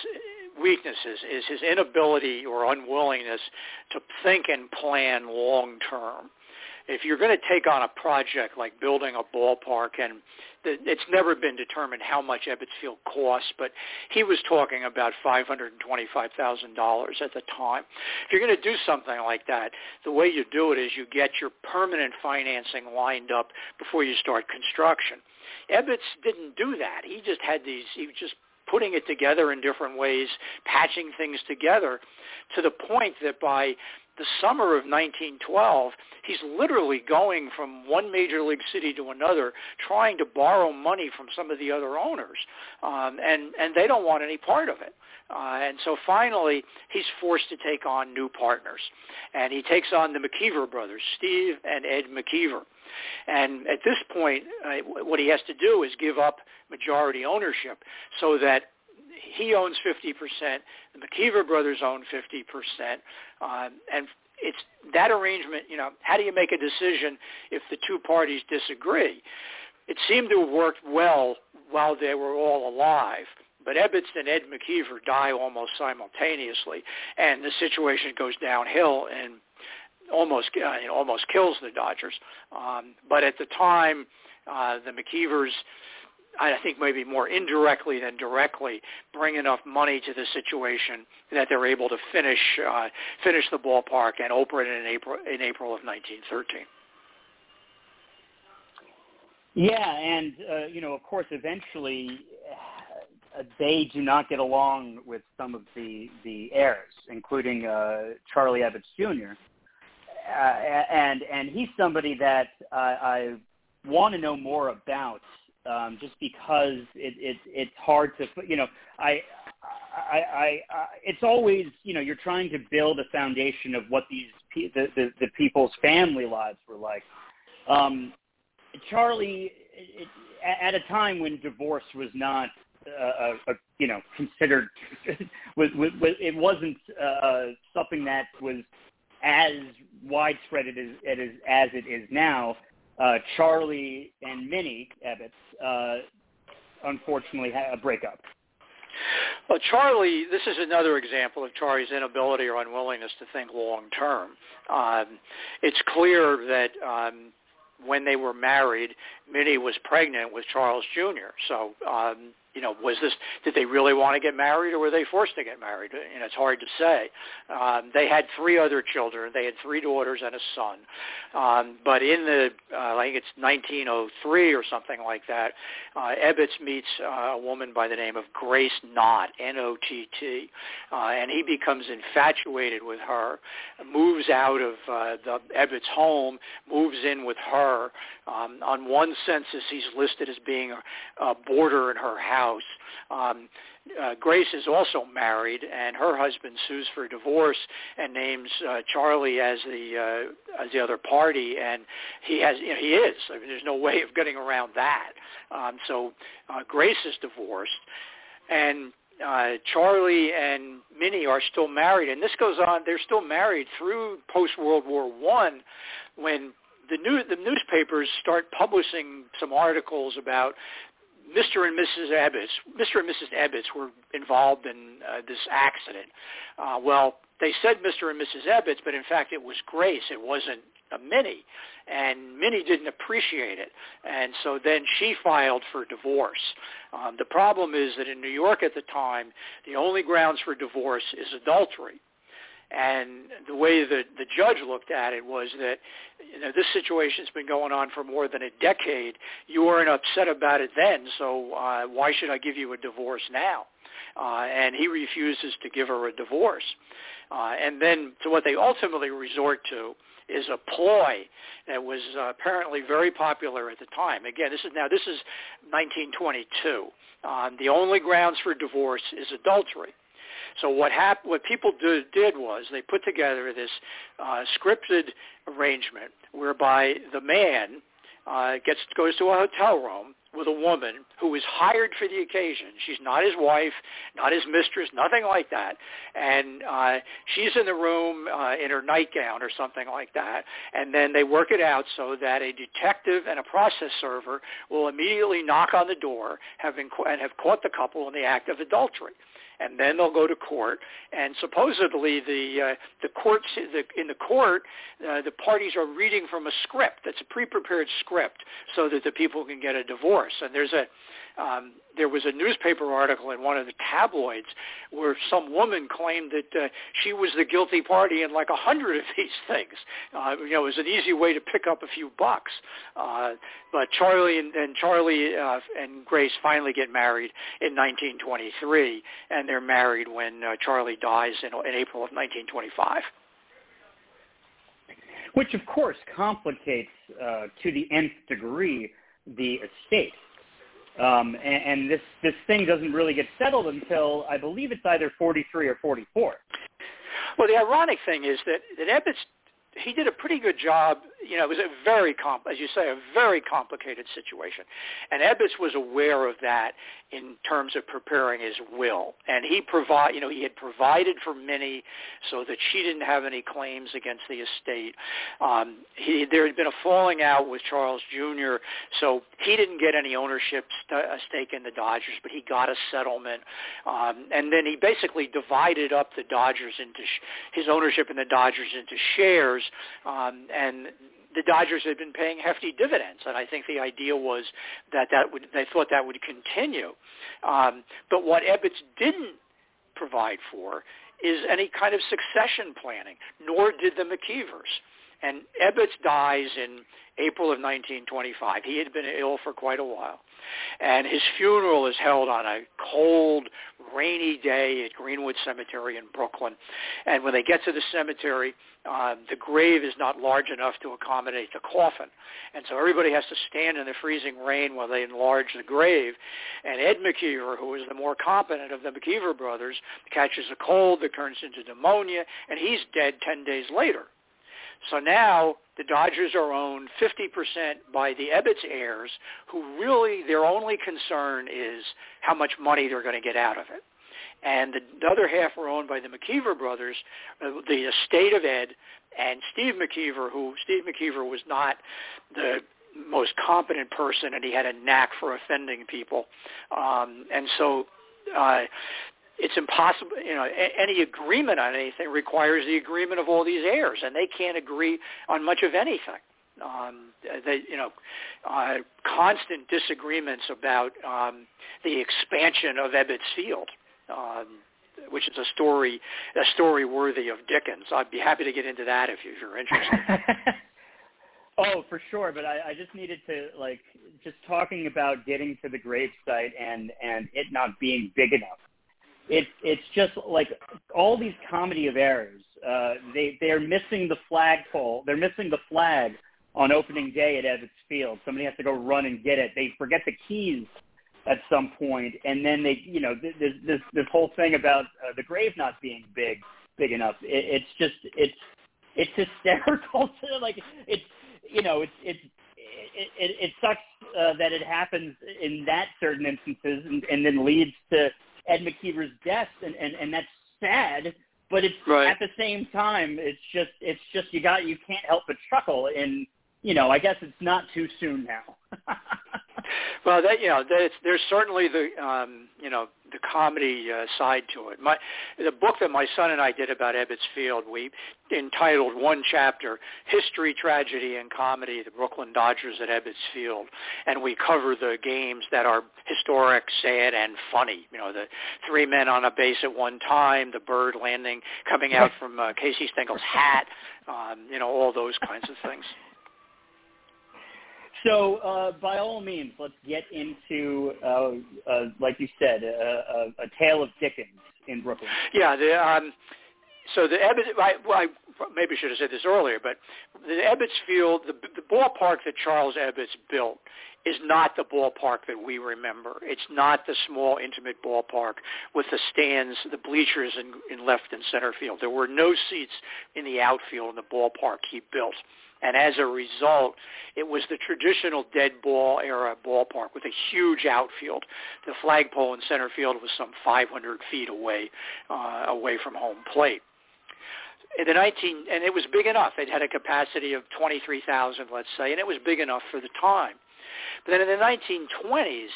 weaknesses is his inability or unwillingness to think and plan long term if you're going to take on a project like building a ballpark, and it's never been determined how much Ebbets Field costs, but he was talking about $525,000 at the time. If you're going to do something like that, the way you do it is you get your permanent financing lined up before you start construction. Ebbets didn't do that. He just had these, he just putting it together in different ways, patching things together to the point that by the summer of 1912, he's literally going from one major league city to another, trying to borrow money from some of the other owners, um, and and they don't want any part of it. Uh, and so finally, he's forced to take on new partners, and he takes on the McKeever brothers, Steve and Ed McKeever. And at this point, uh, what he has to do is give up majority ownership so that he owns 50%, the McKeever brothers own 50%, um, and it's that arrangement, you know, how do you make a decision if the two parties disagree? It seemed to have worked well while they were all alive. But Ebbets and Ed McKeever die almost simultaneously, and the situation goes downhill and almost uh, you know, almost kills the Dodgers. Um, but at the time, uh, the McKeevers I think maybe more indirectly than directly bring enough money to the situation that they're able to finish uh, finish the ballpark and open it in April in April of 1913. Yeah, and uh, you know, of course, eventually uh, they do not get along with some of the the heirs, including uh, Charlie Ebbets Jr. Uh, and and he's somebody that uh, I want to know more about um, just because it, it it's hard to you know I, I I I it's always you know you're trying to build a foundation of what these the the, the people's family lives were like. Um, Charlie, it, at a time when divorce was not uh, a, a, you know considered was, was, was it wasn't uh, something that was as widespread as it is as it is now uh, Charlie and Minnie Ebbets uh, unfortunately had a breakup. Well, Charlie, this is another example of Charlie's inability or unwillingness to think long term. Um, it's clear that um, when they were married, Minnie was pregnant with Charles Jr. So um, you know, was this, did they really want to get married or were they forced to get married? You know, it's hard to say. Um, they had three other children. They had three daughters and a son. Um, but in the, uh, I think it's 1903 or something like that, uh, Ebbets meets uh, a woman by the name of Grace Nott, N-O-T-T, uh, and he becomes infatuated with her, moves out of uh, the Ebbets home, moves in with her. Um, on one census, he's listed as being a, a boarder in her house house. Um, uh, Grace is also married, and her husband sues for divorce and names uh, Charlie as the uh, as the other party, and he has you know, he is. I mean, there's no way of getting around that. Um, so uh, Grace is divorced, and uh, Charlie and Minnie are still married, and this goes on. They're still married through post World War One, when the new the newspapers start publishing some articles about Mr. and Mrs. Ebbets, Mr. and Mrs. Ebbets were involved in uh, this accident. Uh, well, they said Mr. and Mrs. Ebbets, but in fact it was Grace. It wasn't a Minnie. And Minnie didn't appreciate it. And so then she filed for divorce. Um, the problem is that in New York at the time, the only grounds for divorce is adultery. And the way that the judge looked at it was that you know, this situation's been going on for more than a decade. You weren't upset about it then, so uh, why should I give you a divorce now? Uh, and he refuses to give her a divorce. Uh, and then to what they ultimately resort to is a ploy that was uh, apparently very popular at the time. Again, this is now this is 1922. Um, the only grounds for divorce is adultery. So what hap- what people do, did was they put together this uh, scripted arrangement whereby the man uh, gets goes to a hotel room with a woman who is hired for the occasion. She's not his wife, not his mistress, nothing like that. And uh, she's in the room uh, in her nightgown or something like that. And then they work it out so that a detective and a process server will immediately knock on the door having, and have caught the couple in the act of adultery and then they'll go to court. And supposedly, the uh, the courts the, in the court, uh, the parties are reading from a script that's a pre-prepared script, so that the people can get a divorce. And there's a um, there was a newspaper article in one of the tabloids where some woman claimed that uh, she was the guilty party in like a hundred of these things. Uh, you know, it was an easy way to pick up a few bucks. Uh, but Charlie and, and Charlie uh, and Grace finally get married in 1923, and they're married when uh, Charlie dies in, in April of 1925 which of course complicates uh, to the nth degree the estate. Um, and, and this this thing doesn't really get settled until I believe it's either 43 or 44. Well, the ironic thing is that that Ebbets he did a pretty good job. You know, it was a very, comp- as you say, a very complicated situation. And Ebbets was aware of that in terms of preparing his will. And he provide, you know, he had provided for Minnie so that she didn't have any claims against the estate. Um, he, there had been a falling out with Charles Jr., so he didn't get any ownership st- a stake in the Dodgers, but he got a settlement. Um, and then he basically divided up the Dodgers into sh- his ownership in the Dodgers into shares um, and the Dodgers had been paying hefty dividends, and I think the idea was that that would they thought that would continue. Um, but what Ebbets didn't provide for is any kind of succession planning, nor did the McKeevers. And Ebbets dies in April of 1925. He had been ill for quite a while. And his funeral is held on a cold, rainy day at Greenwood Cemetery in Brooklyn. And when they get to the cemetery, uh, the grave is not large enough to accommodate the coffin. And so everybody has to stand in the freezing rain while they enlarge the grave. And Ed McKeever, who is the more competent of the McKeever brothers, catches a cold that turns into pneumonia, and he's dead 10 days later. So now the Dodgers are owned 50% by the Ebbets heirs, who really their only concern is how much money they're going to get out of it. And the, the other half are owned by the McKeever brothers, uh, the estate of Ed, and Steve McKeever, who Steve McKeever was not the most competent person, and he had a knack for offending people. Um, and so uh, it's impossible. You know, any agreement on anything requires the agreement of all these heirs, and they can't agree on much of anything. Um, they, you know, uh, constant disagreements about um, the expansion of Ebbets Field. Um, which is a story a story worthy of Dickens. I'd be happy to get into that if you're interested. oh, for sure. But I, I just needed to like just talking about getting to the gravesite and and it not being big enough. It's it's just like all these comedy of errors. Uh, they they're missing the flagpole. They're missing the flag on opening day at Ebbets Field. Somebody has to go run and get it. They forget the keys at some point, and then they, you know, this this this whole thing about uh, the grave not being big big enough. It, it's just it's it's hysterical. To, like it's you know it's it's it, it, it sucks uh, that it happens in that certain instances and, and then leads to Ed McKeever's death, and, and, and that's sad. But it's right. at the same time, it's just it's just you got you can't help but chuckle, and you know I guess it's not too soon now. Well, that you know, that's, there's certainly the um, you know the comedy uh, side to it. My the book that my son and I did about Ebbets Field, we entitled one chapter "History, Tragedy, and Comedy: The Brooklyn Dodgers at Ebbets Field," and we cover the games that are historic, sad, and funny. You know, the three men on a base at one time, the bird landing coming out from uh, Casey Stengel's hat, um, you know, all those kinds of things. So, uh, by all means, let's get into, uh, uh, like you said, a, a, a tale of Dickens in Brooklyn. Yeah. The, um, so the Ebbets, I, well, I maybe should have said this earlier, but the Ebbets Field, the, the ballpark that Charles Ebbets built is not the ballpark that we remember. It's not the small, intimate ballpark with the stands, the bleachers in, in left and center field. There were no seats in the outfield in the ballpark he built. And as a result, it was the traditional dead ball era ballpark with a huge outfield. The flagpole in center field was some 500 feet away, uh, away from home plate. In the 19, and it was big enough. It had a capacity of 23,000, let's say, and it was big enough for the time. But then in the 1920s,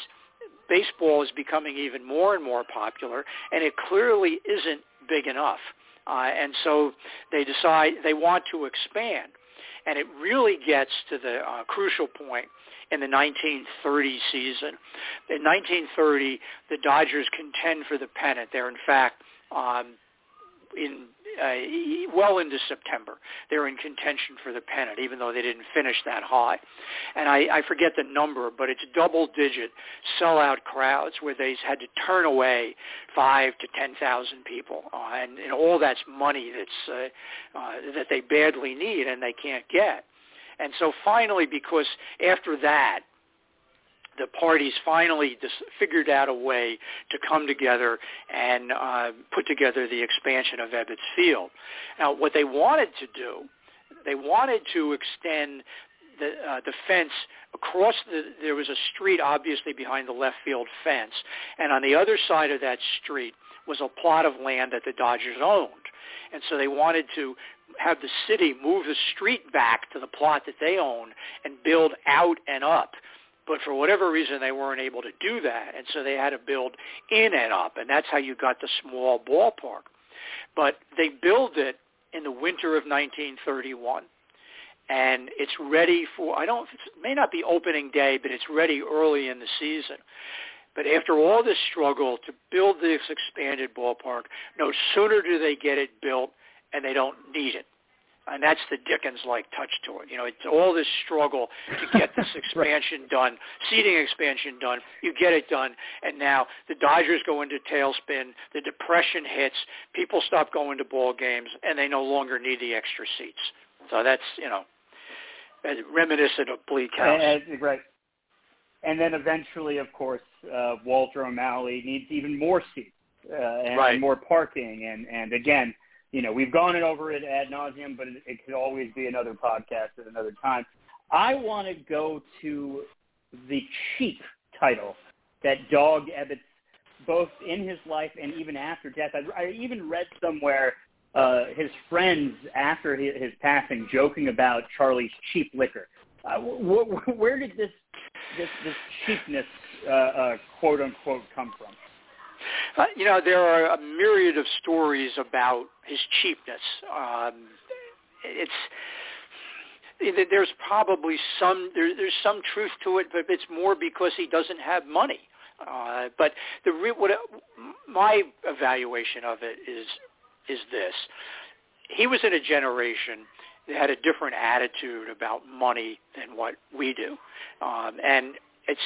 baseball is becoming even more and more popular, and it clearly isn't big enough. Uh, and so they decide they want to expand and it really gets to the uh, crucial point in the 1930 season. In 1930, the Dodgers contend for the pennant. They're in fact um, in uh, well into September. They're in contention for the pennant, even though they didn't finish that high. And I, I forget the number, but it's double-digit sellout crowds where they had to turn away five to ten thousand people, uh, and, and all that's money that's uh, uh, that they badly need and they can't get. And so finally, because after that, the parties finally dis- figured out a way to come together and uh, put together the expansion of Ebbets Field. Now, what they wanted to do, they wanted to extend the, uh, the fence across the, there was a street obviously behind the left field fence, and on the other side of that street was a plot of land that the Dodgers owned. And so they wanted to have the city move the street back to the plot that they own and build out and up but for whatever reason they weren't able to do that, and so they had to build in and up, and that's how you got the small ballpark. But they built it in the winter of 1931, and it's ready for I don't it may not be opening day, but it's ready early in the season. But after all this struggle to build this expanded ballpark, no sooner do they get it built and they don't need it and that's the Dickens-like touch to it. You know, it's all this struggle to get this expansion right. done, seating expansion done. You get it done, and now the Dodgers go into tailspin. The depression hits. People stop going to ball games, and they no longer need the extra seats. So that's you know, reminiscent of Bleak House. And, right. And then eventually, of course, uh, Walter O'Malley needs even more seats uh, and right. more parking, and and again you know, we've gone over it ad nauseum, but it, it could always be another podcast at another time. I want to go to the cheap title that Dog Ebbets, both in his life and even after death. I, I even read somewhere uh, his friends after his, his passing joking about Charlie's cheap liquor. Uh, wh- wh- where did this this, this cheapness, uh, uh, quote unquote, come from? Uh, you know, there are a myriad of stories about his cheapness. Um, it's there's probably some there, there's some truth to it, but it's more because he doesn't have money. Uh, but the re- what my evaluation of it is is this: he was in a generation that had a different attitude about money than what we do, um, and it's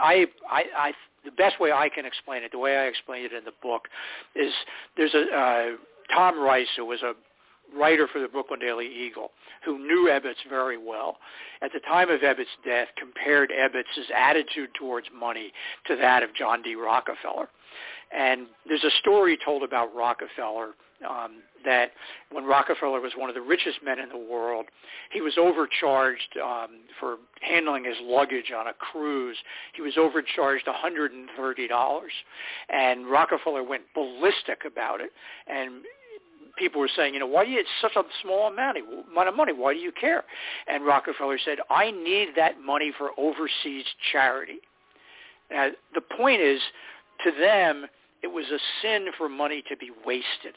I I I the best way I can explain it, the way I explain it in the book, is there's a uh, Tom Rice who was a writer for the Brooklyn Daily Eagle, who knew Ebbets very well, at the time of Ebbets' death compared Ebbets' attitude towards money to that of John D. Rockefeller. And there's a story told about Rockefeller um, that when Rockefeller was one of the richest men in the world, he was overcharged um, for handling his luggage on a cruise. He was overcharged $130, and Rockefeller went ballistic about it. And people were saying, you know, why do you, it's such a small amount of money. Why do you care? And Rockefeller said, I need that money for overseas charity. Now, the point is, to them, it was a sin for money to be wasted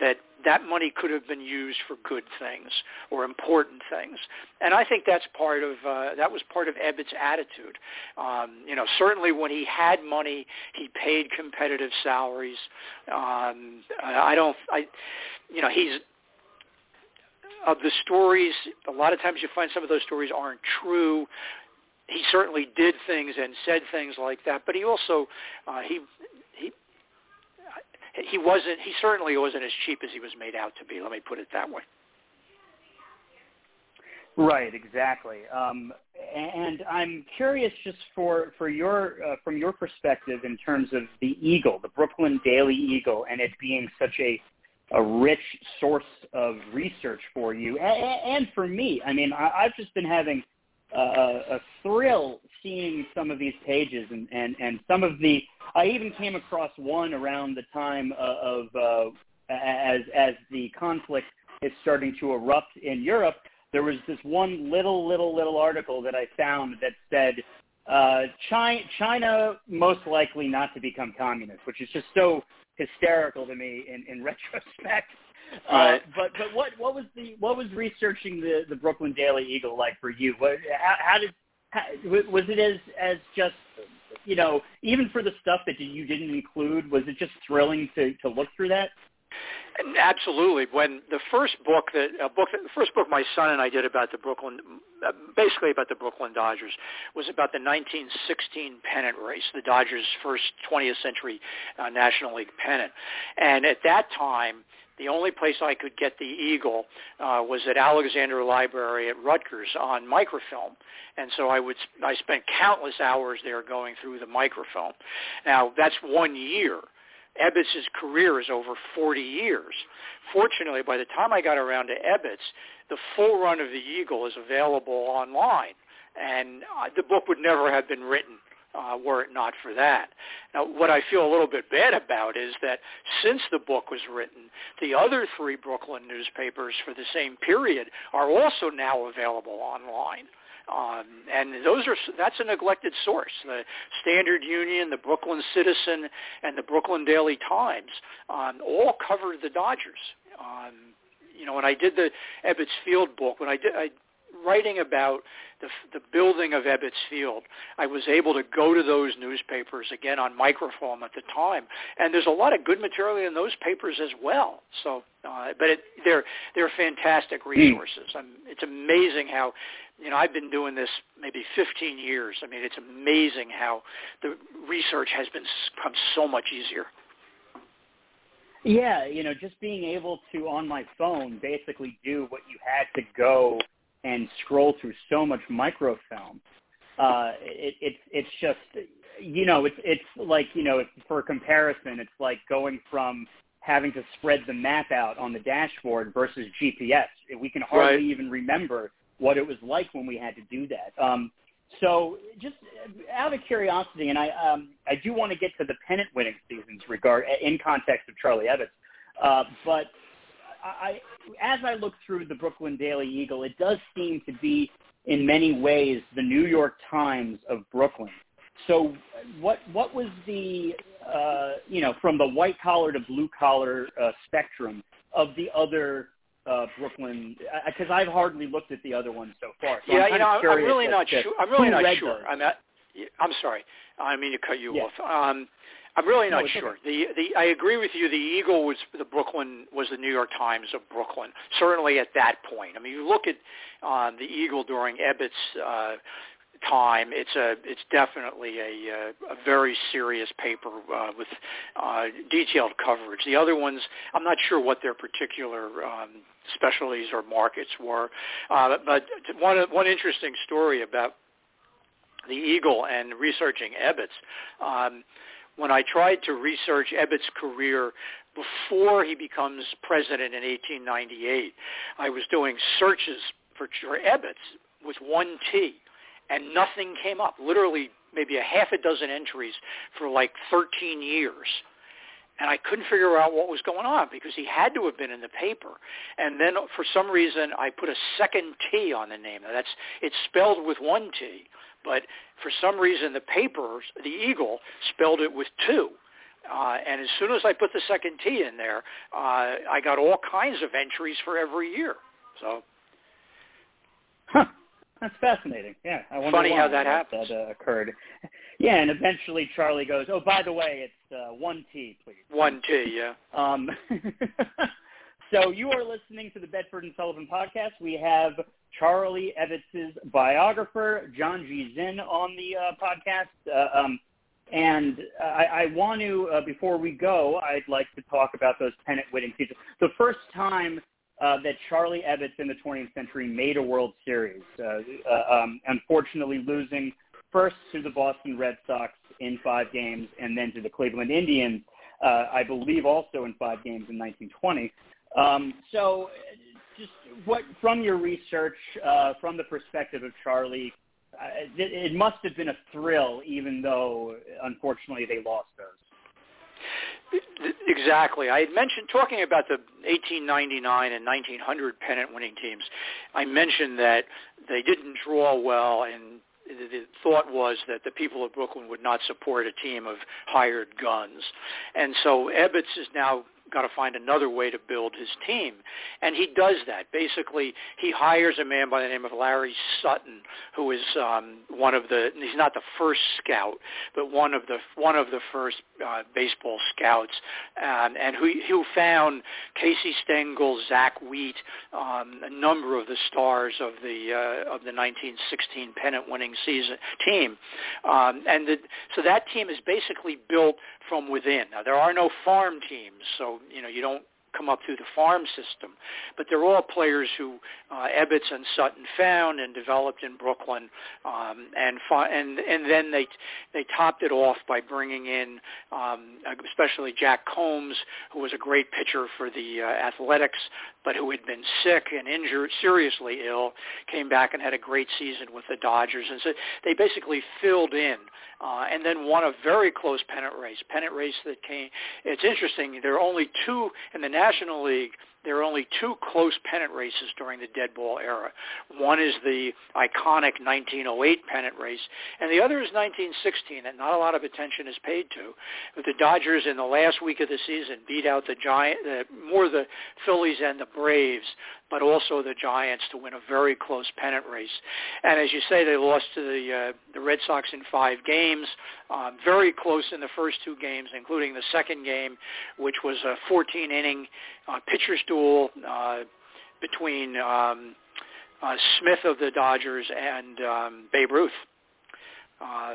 that that money could have been used for good things or important things. And I think that's part of uh, that was part of Ebbets' attitude. Um, you know, certainly when he had money, he paid competitive salaries. Um, I don't, I, you know, he's of the stories. A lot of times you find some of those stories aren't true he certainly did things and said things like that, but he also uh, he he wasn't. He certainly wasn't as cheap as he was made out to be. Let me put it that way. Right, exactly. Um, and I'm curious, just for for your uh, from your perspective, in terms of the Eagle, the Brooklyn Daily Eagle, and it being such a a rich source of research for you and, and for me. I mean, I, I've just been having a, a thrill seeing some of these pages and, and, and some of the I even came across one around the time of uh, as as the conflict is starting to erupt in Europe. There was this one little little little article that I found that said uh, China, China most likely not to become communist, which is just so hysterical to me in, in retrospect. Uh, but but what what was the what was researching the the Brooklyn Daily Eagle like for you? What how, how did how, was it as as just you know even for the stuff that you didn't include was it just thrilling to to look through that? Absolutely. When the first book that a book the first book my son and I did about the Brooklyn uh, basically about the Brooklyn Dodgers was about the 1916 pennant race, the Dodgers' first 20th century uh, National League pennant. And at that time, the only place I could get the Eagle uh, was at Alexander Library at Rutgers on microfilm, and so I would I spent countless hours there going through the microfilm. Now that's one year. Ebbets' career is over 40 years. Fortunately, by the time I got around to Ebbets, the full run of the Eagle is available online, and uh, the book would never have been written uh, were it not for that. Now, what I feel a little bit bad about is that since the book was written, the other three Brooklyn newspapers for the same period are also now available online. Um, and those are that's a neglected source. The Standard Union, the Brooklyn Citizen, and the Brooklyn Daily Times um, all covered the Dodgers. Um, you know, when I did the Ebbets Field book, when I did I writing about the, the building of Ebbets Field, I was able to go to those newspapers again on microfilm at the time, and there's a lot of good material in those papers as well. So, uh, but it, they're they're fantastic hmm. resources. I'm, it's amazing how, you know, I've been doing this maybe 15 years. I mean, it's amazing how the research has been become so much easier. Yeah, you know, just being able to on my phone basically do what you had to go and scroll through so much microfilm. Uh, it, it's it's just you know it's it's like you know it's, for comparison it's like going from having to spread the map out on the dashboard versus GPS. We can hardly right. even remember what it was like when we had to do that. Um, so just out of curiosity, and I um, I do want to get to the pennant winning seasons regard in context of Charlie Ebbets, uh, but I, as I look through the Brooklyn Daily Eagle, it does seem to be in many ways the New York Times of Brooklyn. So what what was the uh, you know from the white collar to blue collar uh, spectrum of the other uh, Brooklyn? Because I've hardly looked at the other ones so far. So yeah, I'm you know, I'm really not sure. I'm really not sure. those. I'm not. I'm sorry. I mean to cut you Yeah. off. Um, I'm really not it's sure. The the I agree with you. The Eagle was the Brooklyn was the New York Times of Brooklyn. Certainly at that point. I mean, you look at um, the Eagle during Ebbets' uh, time. It's a it's definitely a uh, a very serious paper uh, with uh, detailed coverage. The other ones, I'm not sure what their particular um, specialties or markets were, uh, but one one interesting story about the Eagle and researching Ebbets. Um, when I tried to research Ebbets' career before he becomes president in 1898, I was doing searches for, for Ebbets with one T, and nothing came up. Literally, maybe a half a dozen entries for like 13 years. And I couldn't figure out what was going on because he had to have been in the paper. And then for some reason, I put a second T on the name. Now that's it's spelled with one T, but for some reason the paper, the Eagle, spelled it with two. Uh, and as soon as I put the second T in there, uh, I got all kinds of entries for every year. So Huh. That's fascinating. Yeah, I wonder Funny why how that happens. That uh, occurred. Yeah, and eventually Charlie goes, "Oh, by the way, it's uh, one T, please." one T, yeah. Um, so you are listening to the Bedford and Sullivan podcast. We have Charlie Ebbets' biographer, John G. Zinn, on the uh, podcast. Uh, um, and I, I want to, uh, before we go, I'd like to talk about those pennant-winning seasons. The first time uh, that Charlie Ebbets in the 20th century made a World Series, uh, uh, um, unfortunately losing first to the Boston Red Sox in five games and then to the Cleveland Indians, uh, I believe also in five games in 1920. Um, so just what, from your research, uh, from the perspective of Charlie, uh, it, it must have been a thrill, even though unfortunately they lost those. Exactly. I had mentioned talking about the 1899 and 1900 pennant-winning teams. I mentioned that they didn't draw well, and the thought was that the people of Brooklyn would not support a team of hired guns, and so Ebbets is now got to find another way to build his team. And he does that. Basically, he hires a man by the name of Larry Sutton, who is um, one of the, he's not the first scout, but one of the, one of the first uh, baseball scouts, um, and who, who found Casey Stengel, Zach Wheat, um, a number of the stars of the, uh, of the 1916 pennant-winning season team. Um, and the, so that team is basically built from within. Now, there are no farm teams, so you know you don't come up through the farm system, but they're all players who uh, Ebbets and Sutton found and developed in Brooklyn, um, and and and then they they topped it off by bringing in um, especially Jack Coombs, who was a great pitcher for the uh, Athletics, but who had been sick and injured, seriously ill, came back and had a great season with the Dodgers, and so they basically filled in uh, and then won a very close pennant race. Pennant race that came. It's interesting. There are only two in the National League. There are only two close pennant races during the dead ball era. One is the iconic 1908 pennant race, and the other is 1916 that not a lot of attention is paid to. But the Dodgers in the last week of the season beat out the Giant, the, more the Phillies and the Braves, but also the Giants to win a very close pennant race. And as you say, they lost to the uh, the Red Sox in five games, um, very close in the first two games, including the second game, which was a 14 inning uh, pitcher's duel uh, between um, uh, Smith of the Dodgers and um, Babe Ruth. Uh,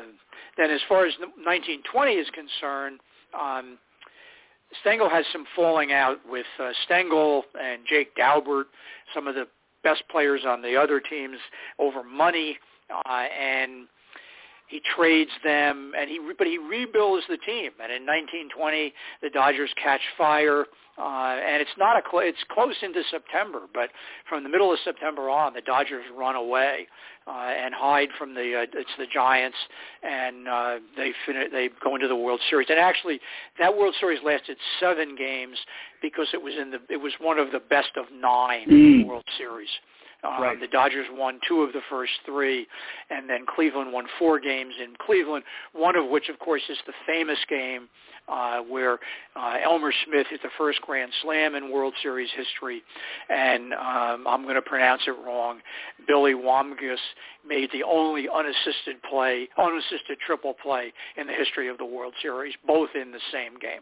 then as far as 1920 is concerned, um, Stengel has some falling out with uh, Stengel and Jake Daubert, some of the best players on the other teams, over money, uh, and he trades them, and he but he rebuilds the team. And in 1920, the Dodgers catch fire, uh, and it's not a cl- it's close into September, but from the middle of September on, the Dodgers run away uh, and hide from the uh, it's the Giants, and uh, they fin- they go into the World Series. And actually, that World Series lasted seven games because it was in the it was one of the best of nine Mm. World Series. Um, right. The Dodgers won two of the first three, and then Cleveland won four games in Cleveland. One of which, of course, is the famous game uh, where uh, Elmer Smith hit the first Grand Slam in World Series history, and um, I'm going to pronounce it wrong. Billy Wambgus made the only unassisted play, unassisted triple play in the history of the World Series, both in the same game.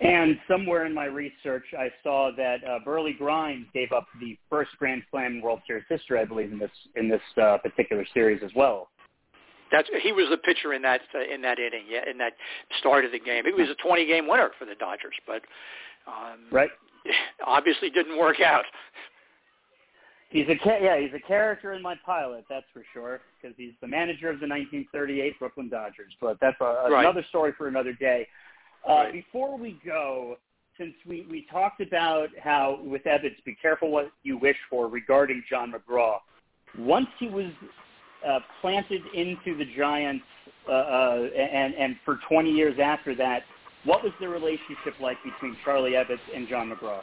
And somewhere in my research, I saw that uh, Burleigh Grimes gave up the first Grand Slam World Series history, I believe, in this in this uh, particular series as well. That's he was the pitcher in that uh, in that inning, yeah, in that start of the game. He was a 20 game winner for the Dodgers, but um, right, obviously didn't work out. He's a yeah, he's a character in my pilot, that's for sure, because he's the manager of the 1938 Brooklyn Dodgers. But that's a, right. another story for another day. Uh, right. Before we go, since we, we talked about how with Ebbets, be careful what you wish for regarding John McGraw. Once he was uh, planted into the Giants, uh, uh, and and for 20 years after that, what was the relationship like between Charlie Ebbets and John McGraw?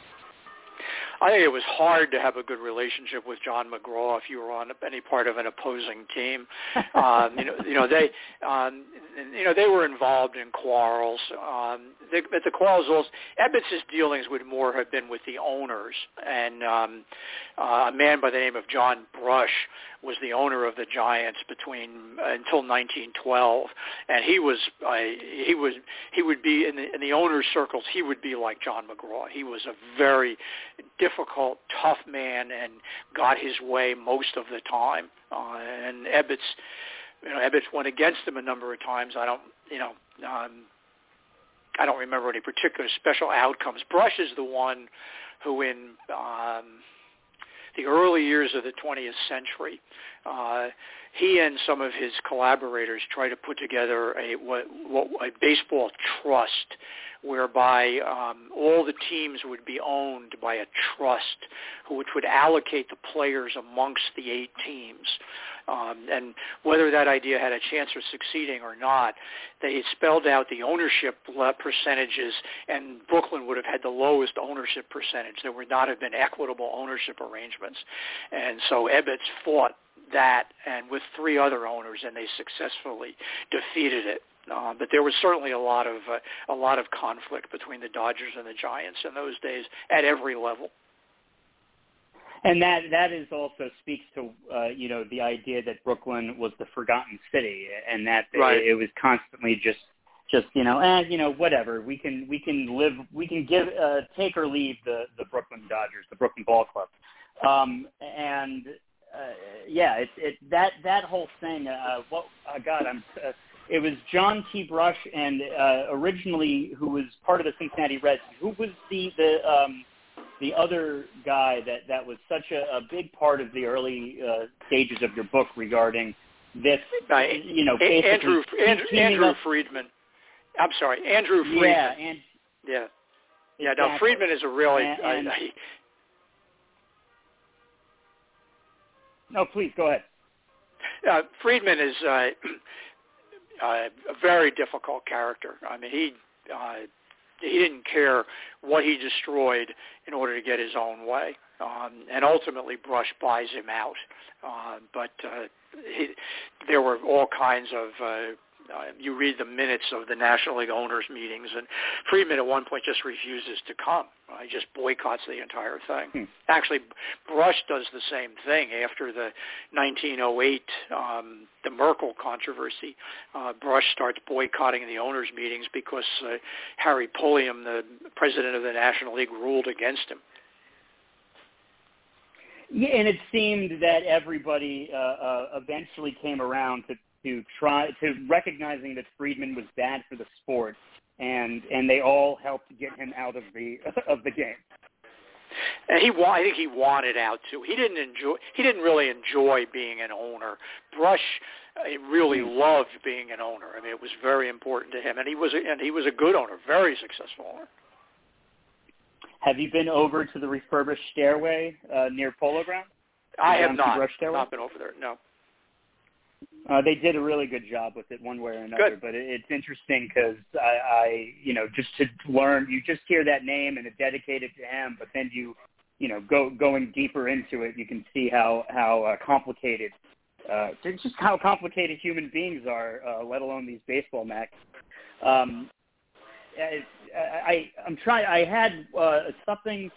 I think it was hard to have a good relationship with John McGraw if you were on any part of an opposing team. um, you know, you know they, um, you know, they were involved in quarrels. Um, they, but the quarrels also, Ebbets' dealings would more have been with the owners, and um, uh, a man by the name of John Brush was the owner of the Giants between uh, until 1912, and he was uh, he was he would be in the in the owners' circles. He would be like John McGraw. He was a very difficult, tough man, and got his way most of the time. Uh, and Ebbets, you know, Ebbets went against him a number of times. I don't, you know. Um, I don't remember any particular special outcomes. Brush is the one who, in um, the early years of the 20th century, uh, he and some of his collaborators tried to put together a what, what a baseball trust whereby um, all the teams would be owned by a trust which would allocate the players amongst the eight teams. Um, and whether that idea had a chance of succeeding or not, they spelled out the ownership percentages, and Brooklyn would have had the lowest ownership percentage. There would not have been equitable ownership arrangements. And so Ebbets fought that and with three other owners, and they successfully defeated it. Uh, but there was certainly a lot of uh, a lot of conflict between the Dodgers and the Giants in those days at every level. And that that is also speaks to uh, you know the idea that Brooklyn was the forgotten city, and that right. it, it was constantly just just you know eh, you know whatever we can we can live we can give uh, take or leave the the Brooklyn Dodgers the Brooklyn Ball Club, um, and uh, yeah it it that that whole thing uh, what uh, God I'm uh, it was John T. Brush and uh, originally who was part of the Cincinnati Reds who was the the um, the other guy that that was such a, a big part of the early uh, stages of your book regarding this, uh, you know, Andrew Andrew, Andrew up, Freedman. I'm sorry, Andrew Freedman. Yeah, and yeah, yeah. Exactly. Now Freedman is a really. And, and, I, I, no, please go ahead. Uh, Freedman is uh, uh, a very difficult character. I mean, he uh, he didn't care what he destroyed in order to get his own way. Um, and ultimately, Brush buys him out. Uh, but uh, he, there were all kinds of. Uh, uh, you read the minutes of the National League owners meetings, and Freedman at one point just refuses to come. Uh, he just boycotts the entire thing. Hmm. Actually, Brush does the same thing after the 1908 um, the Merkle controversy. Uh, Brush starts boycotting the owners meetings because uh, Harry Pulliam, the president of the National League, ruled against him. Yeah, and it seemed that everybody uh, uh, eventually came around to to try to recognizing that Freedman was bad for the sport, and and they all helped get him out of the of the game. And he, I think he wanted out too. He didn't enjoy. He didn't really enjoy being an owner. Brush he really loved being an owner. I mean, it was very important to him, and he was a, and he was a good owner, very successful owner. Have you been over to the refurbished stairway uh, near Polo Ground? I have not. Not been over there. No. Uh, they did a really good job with it, one way or another. Good. But it, it's interesting because I, I, you know, just to learn, you just hear that name and it's dedicated to him, but then you you know, go going deeper into it, you can see how how uh, complicated, uh, just how complicated human beings are, uh, let alone these baseball macs. Um, I, I I'm trying. I had uh, something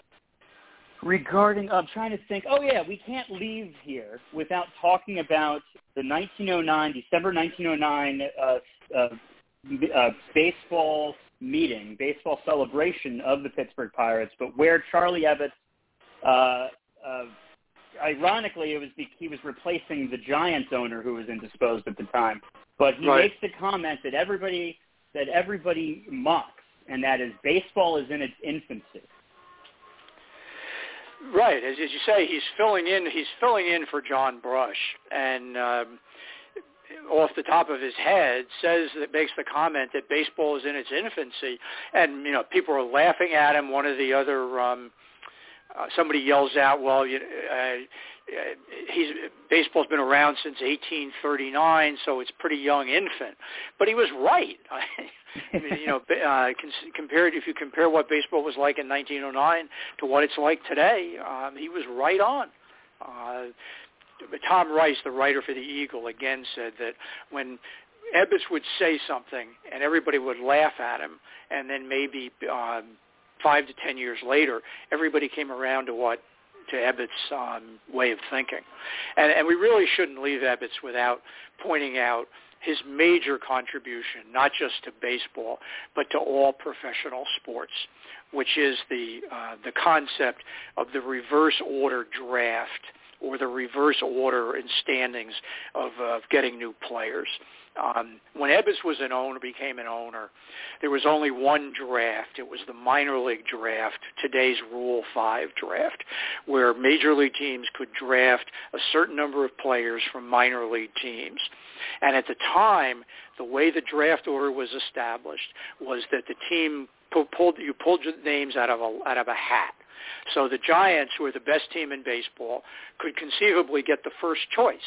regarding. I'm trying to think. Oh yeah, we can't leave here without talking about the 1909 December 1909 uh, uh, uh, baseball meeting, baseball celebration of the Pittsburgh Pirates, but where Charlie Ebbets, uh, uh, ironically, it was the, he was replacing the Giants owner who was indisposed at the time. But he Right. makes the comment that everybody that everybody mocks, and that is baseball is in its infancy. Right, as, as you say, he's filling in. He's filling in for John Brush, and um, off the top of his head says that makes the comment that baseball is in its infancy, and you know people are laughing at him. One of the other um, uh, somebody yells out, "Well, you, uh, he's baseball's been around since 1839, so it's pretty young infant." But he was right. I mean, you know, uh, compared if you compare what baseball was like in 1909 to what it's like today, um, he was right on. Uh, Tom Rice, the writer for the Eagle, again said that when Ebbets would say something and everybody would laugh at him, and then maybe um, five to ten years later, everybody came around to what to Ebbets' um, way of thinking, and, and we really shouldn't leave Ebbets without pointing out his major contribution, not just to baseball, but to all professional sports, which is the uh, the concept of the reverse order draft or the reverse order in standings of, of getting new players. Um, when Ebbets was an owner, became an owner, there was only one draft. It was the minor league draft, today's Rule 5 draft, where major league teams could draft a certain number of players from minor league teams. And at the time, the way the draft order was established was that the team pulled you pulled names out of a out of a hat. So the Giants, who are the best team in baseball, could conceivably get the first choice.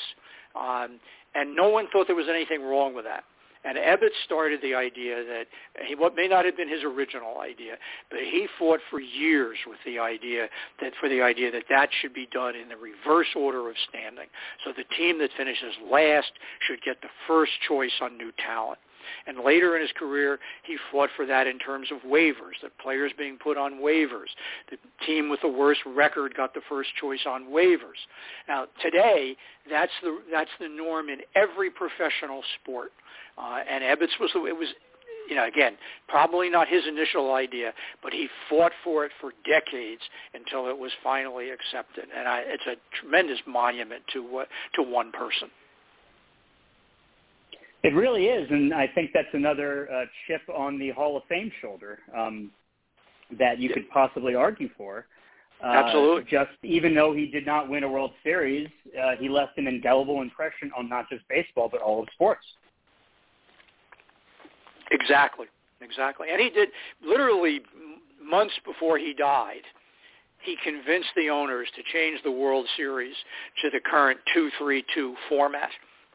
Um, and no one thought there was anything wrong with that. And Ebbets started the idea that he, what may not have been his original idea, but he fought for years with the idea that for the idea that that should be done in the reverse order of standing. So the team that finishes last should get the first choice on new talent. And later in his career, he fought for that in terms of waivers, that players being put on waivers. The team with the worst record got the first choice on waivers. Now, today, that's the, that's the norm in every professional sport. Uh, and Ebbets was, it was, you know, again, probably not his initial idea, but he fought for it for decades until it was finally accepted. And I, it's a tremendous monument to, uh, to one person. It really is, and I think that's another uh, chip on the Hall of Fame shoulder um, that you could possibly argue for. Uh, Absolutely. Just even though he did not win a World Series, uh, he left an indelible impression on not just baseball but all of sports. Exactly, exactly. And he did literally m- months before he died. He convinced the owners to change the World Series to the current two-three-two format.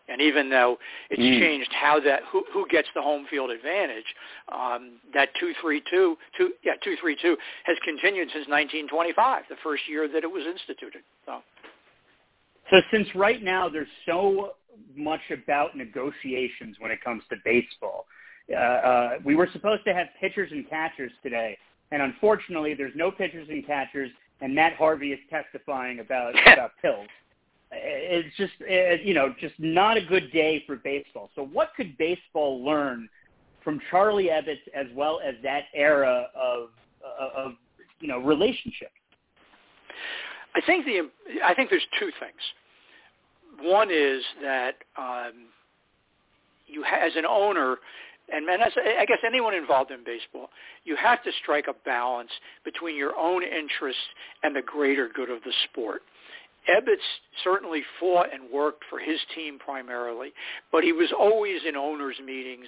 And even though it's Mm. changed how that who, who gets the home field advantage, um, that two-three-two, two yeah two-three-two has continued since 1925, the first year that it was instituted. So So since right now there's so much about negotiations when it comes to baseball, uh, uh, we were supposed to have pitchers and catchers today, and unfortunately there's no pitchers and catchers, and Matt Harvey is testifying about about pills. It's just you know just not a good day for baseball. So what could baseball learn from Charlie Ebbets as well as that era of of you know relationships? I think the I think there's two things. One is that um, you as an owner, and as, I guess anyone involved in baseball, you have to strike a balance between your own interests and the greater good of the sport. Ebbets certainly fought and worked for his team primarily, but he was always in owners' meetings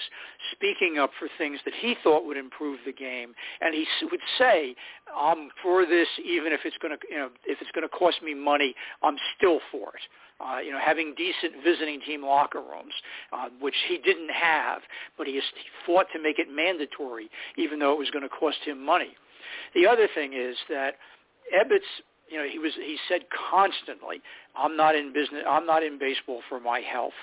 speaking up for things that he thought would improve the game, and he would say, "I'm for this, even if it's going to, you know, if it's going to cost me money, I'm still for it." Uh, you know, having decent visiting team locker rooms, uh, which he didn't have, but he, he fought to make it mandatory, even though it was going to cost him money. The other thing is that Ebbets you know, he was he said constantly, "I'm not in business. I'm not in baseball for my health,"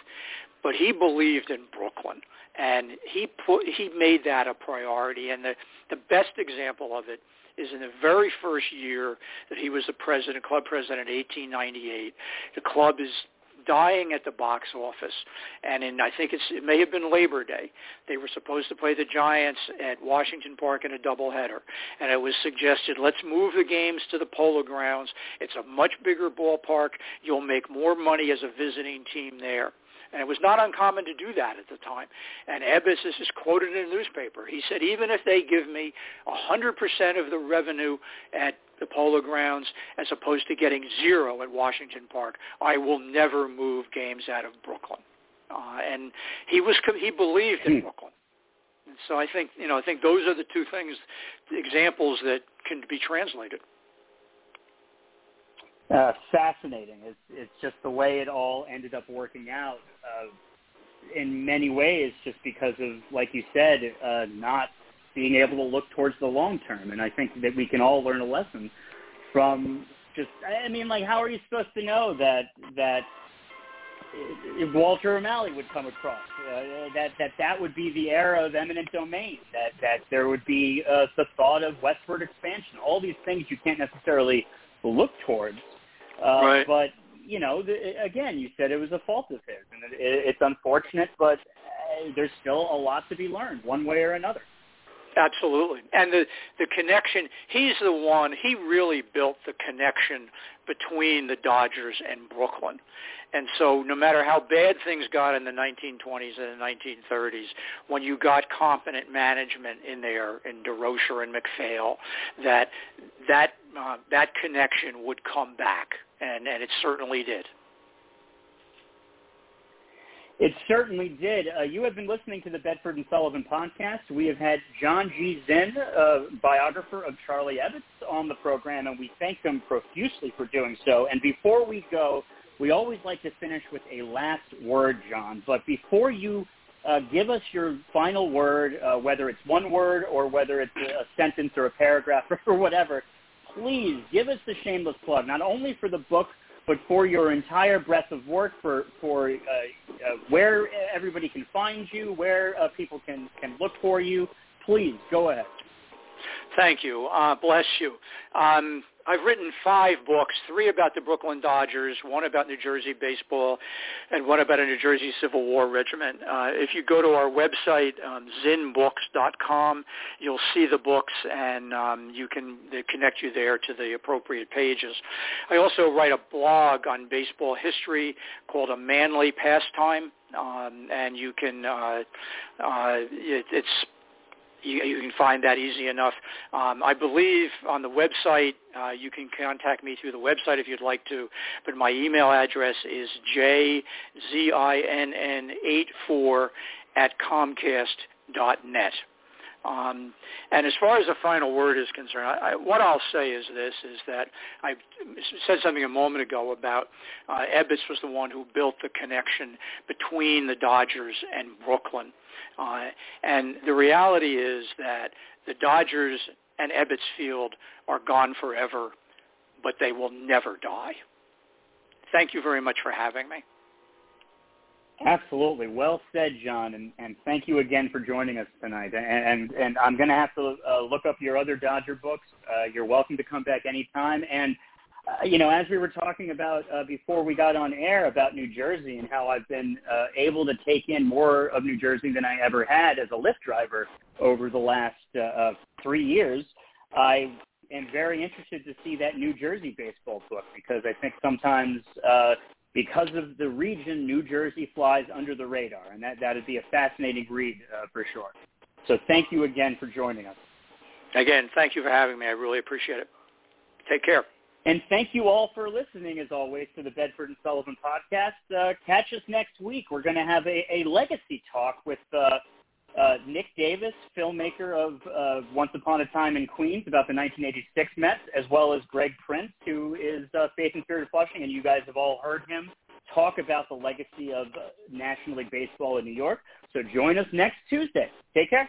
but he believed in Brooklyn, and he put he made that a priority. And the the best example of it is in the very first year that he was the president, club president, in 1898. The club is dying at the box office. And in I think it's it may have been Labor Day, they were supposed to play the Giants at Washington Park in a doubleheader, and it was suggested let's move the games to the Polo Grounds. It's a much bigger ballpark. You'll make more money as a visiting team there. And it was not uncommon to do that at the time. And Ebbets is quoted in the newspaper. He said, even if they give me 100% of the revenue at the Polo Grounds as opposed to getting zero at Washington Park, I will never move games out of Brooklyn. Uh, and he was he believed in hmm. Brooklyn. And so I think you know I think those are the two things, examples that can be translated. Uh, fascinating. It's it's just the way it all ended up working out. Uh, in many ways, just because of, like you said, uh, not being able to look towards the long term. And I think that we can all learn a lesson from just. I mean, like, how are you supposed to know that that if Walter O'Malley would come across uh, that that that would be the era of eminent domain. That that there would be uh, the thought of westward expansion. All these things you can't necessarily look towards. Uh, right. But you know, the, again, you said it was a fault of his, and it, it's unfortunate, but uh, there's still a lot to be learned, one way or another. Absolutely. And the the connection, he's the one, he really built the connection between the Dodgers and Brooklyn. And so no matter how bad things got in the 1920s and the 1930s, when you got competent management in there in Durocher and MacPhail, that that uh, that connection would come back, and and it certainly did. It certainly did. Uh, you have been listening to the Bedford and Sullivan podcast. We have had John G. Zinn, uh, biographer of Charlie Ebbets, on the program, and we thank him profusely for doing so. And before we go, we always like to finish with a last word, John. But before you uh, give us your final word, uh, whether it's one word or whether it's a sentence or a paragraph or whatever, please give us the shameless plug, not only for the book – but for your entire breadth of work, for for uh, uh, where everybody can find you, where uh, people can can look for you, please go ahead. Thank you. Uh, bless you. Um, I've written five books, three about the Brooklyn Dodgers, one about New Jersey baseball, and one about a New Jersey Civil War regiment. Uh, if you go to our website, um, zinnbooks.com, you'll see the books, and um, you can connect you there to the appropriate pages. I also write a blog on baseball history called A Manly Pastime, um, and you can uh, uh, it, it's you, you can find that easy enough. Um, I believe on the website, uh, you can contact me through the website if you'd like to, but my email address is jzinn84 at comcast.net. Um, and as far as the final word is concerned, I, I, what I'll say is this: is that I said something a moment ago about uh, Ebbets was the one who built the connection between the Dodgers and Brooklyn. Uh, and the reality is that the Dodgers and Ebbets Field are gone forever, but they will never die. Thank you very much for having me. Absolutely, well said, John, and, and thank you again for joining us tonight. And and, and I'm going to have to uh, look up your other Dodger books. Uh, you're welcome to come back anytime. And uh, you know, as we were talking about uh, before we got on air about New Jersey and how I've been uh, able to take in more of New Jersey than I ever had as a Lyft driver over the last uh, three years, I am very interested to see that New Jersey baseball book because I think sometimes because of the region, New Jersey flies under the radar, and that that would be a fascinating read uh, for sure. So thank you again for joining us. Again, thank you for having me. I really appreciate it. Take care. And thank you all for listening, as always, to the Bedford and Sullivan podcast. Uh, catch us next week. We're going to have a, a legacy talk with uh, uh, Nick Davis, filmmaker of uh, Once Upon a Time in Queens, about the 1986 Mets, as well as Greg Prince, who is uh, Faith and Spirit of Flushing, and you guys have all heard him talk about the legacy of uh, National League Baseball in New York. So join us next Tuesday. Take care.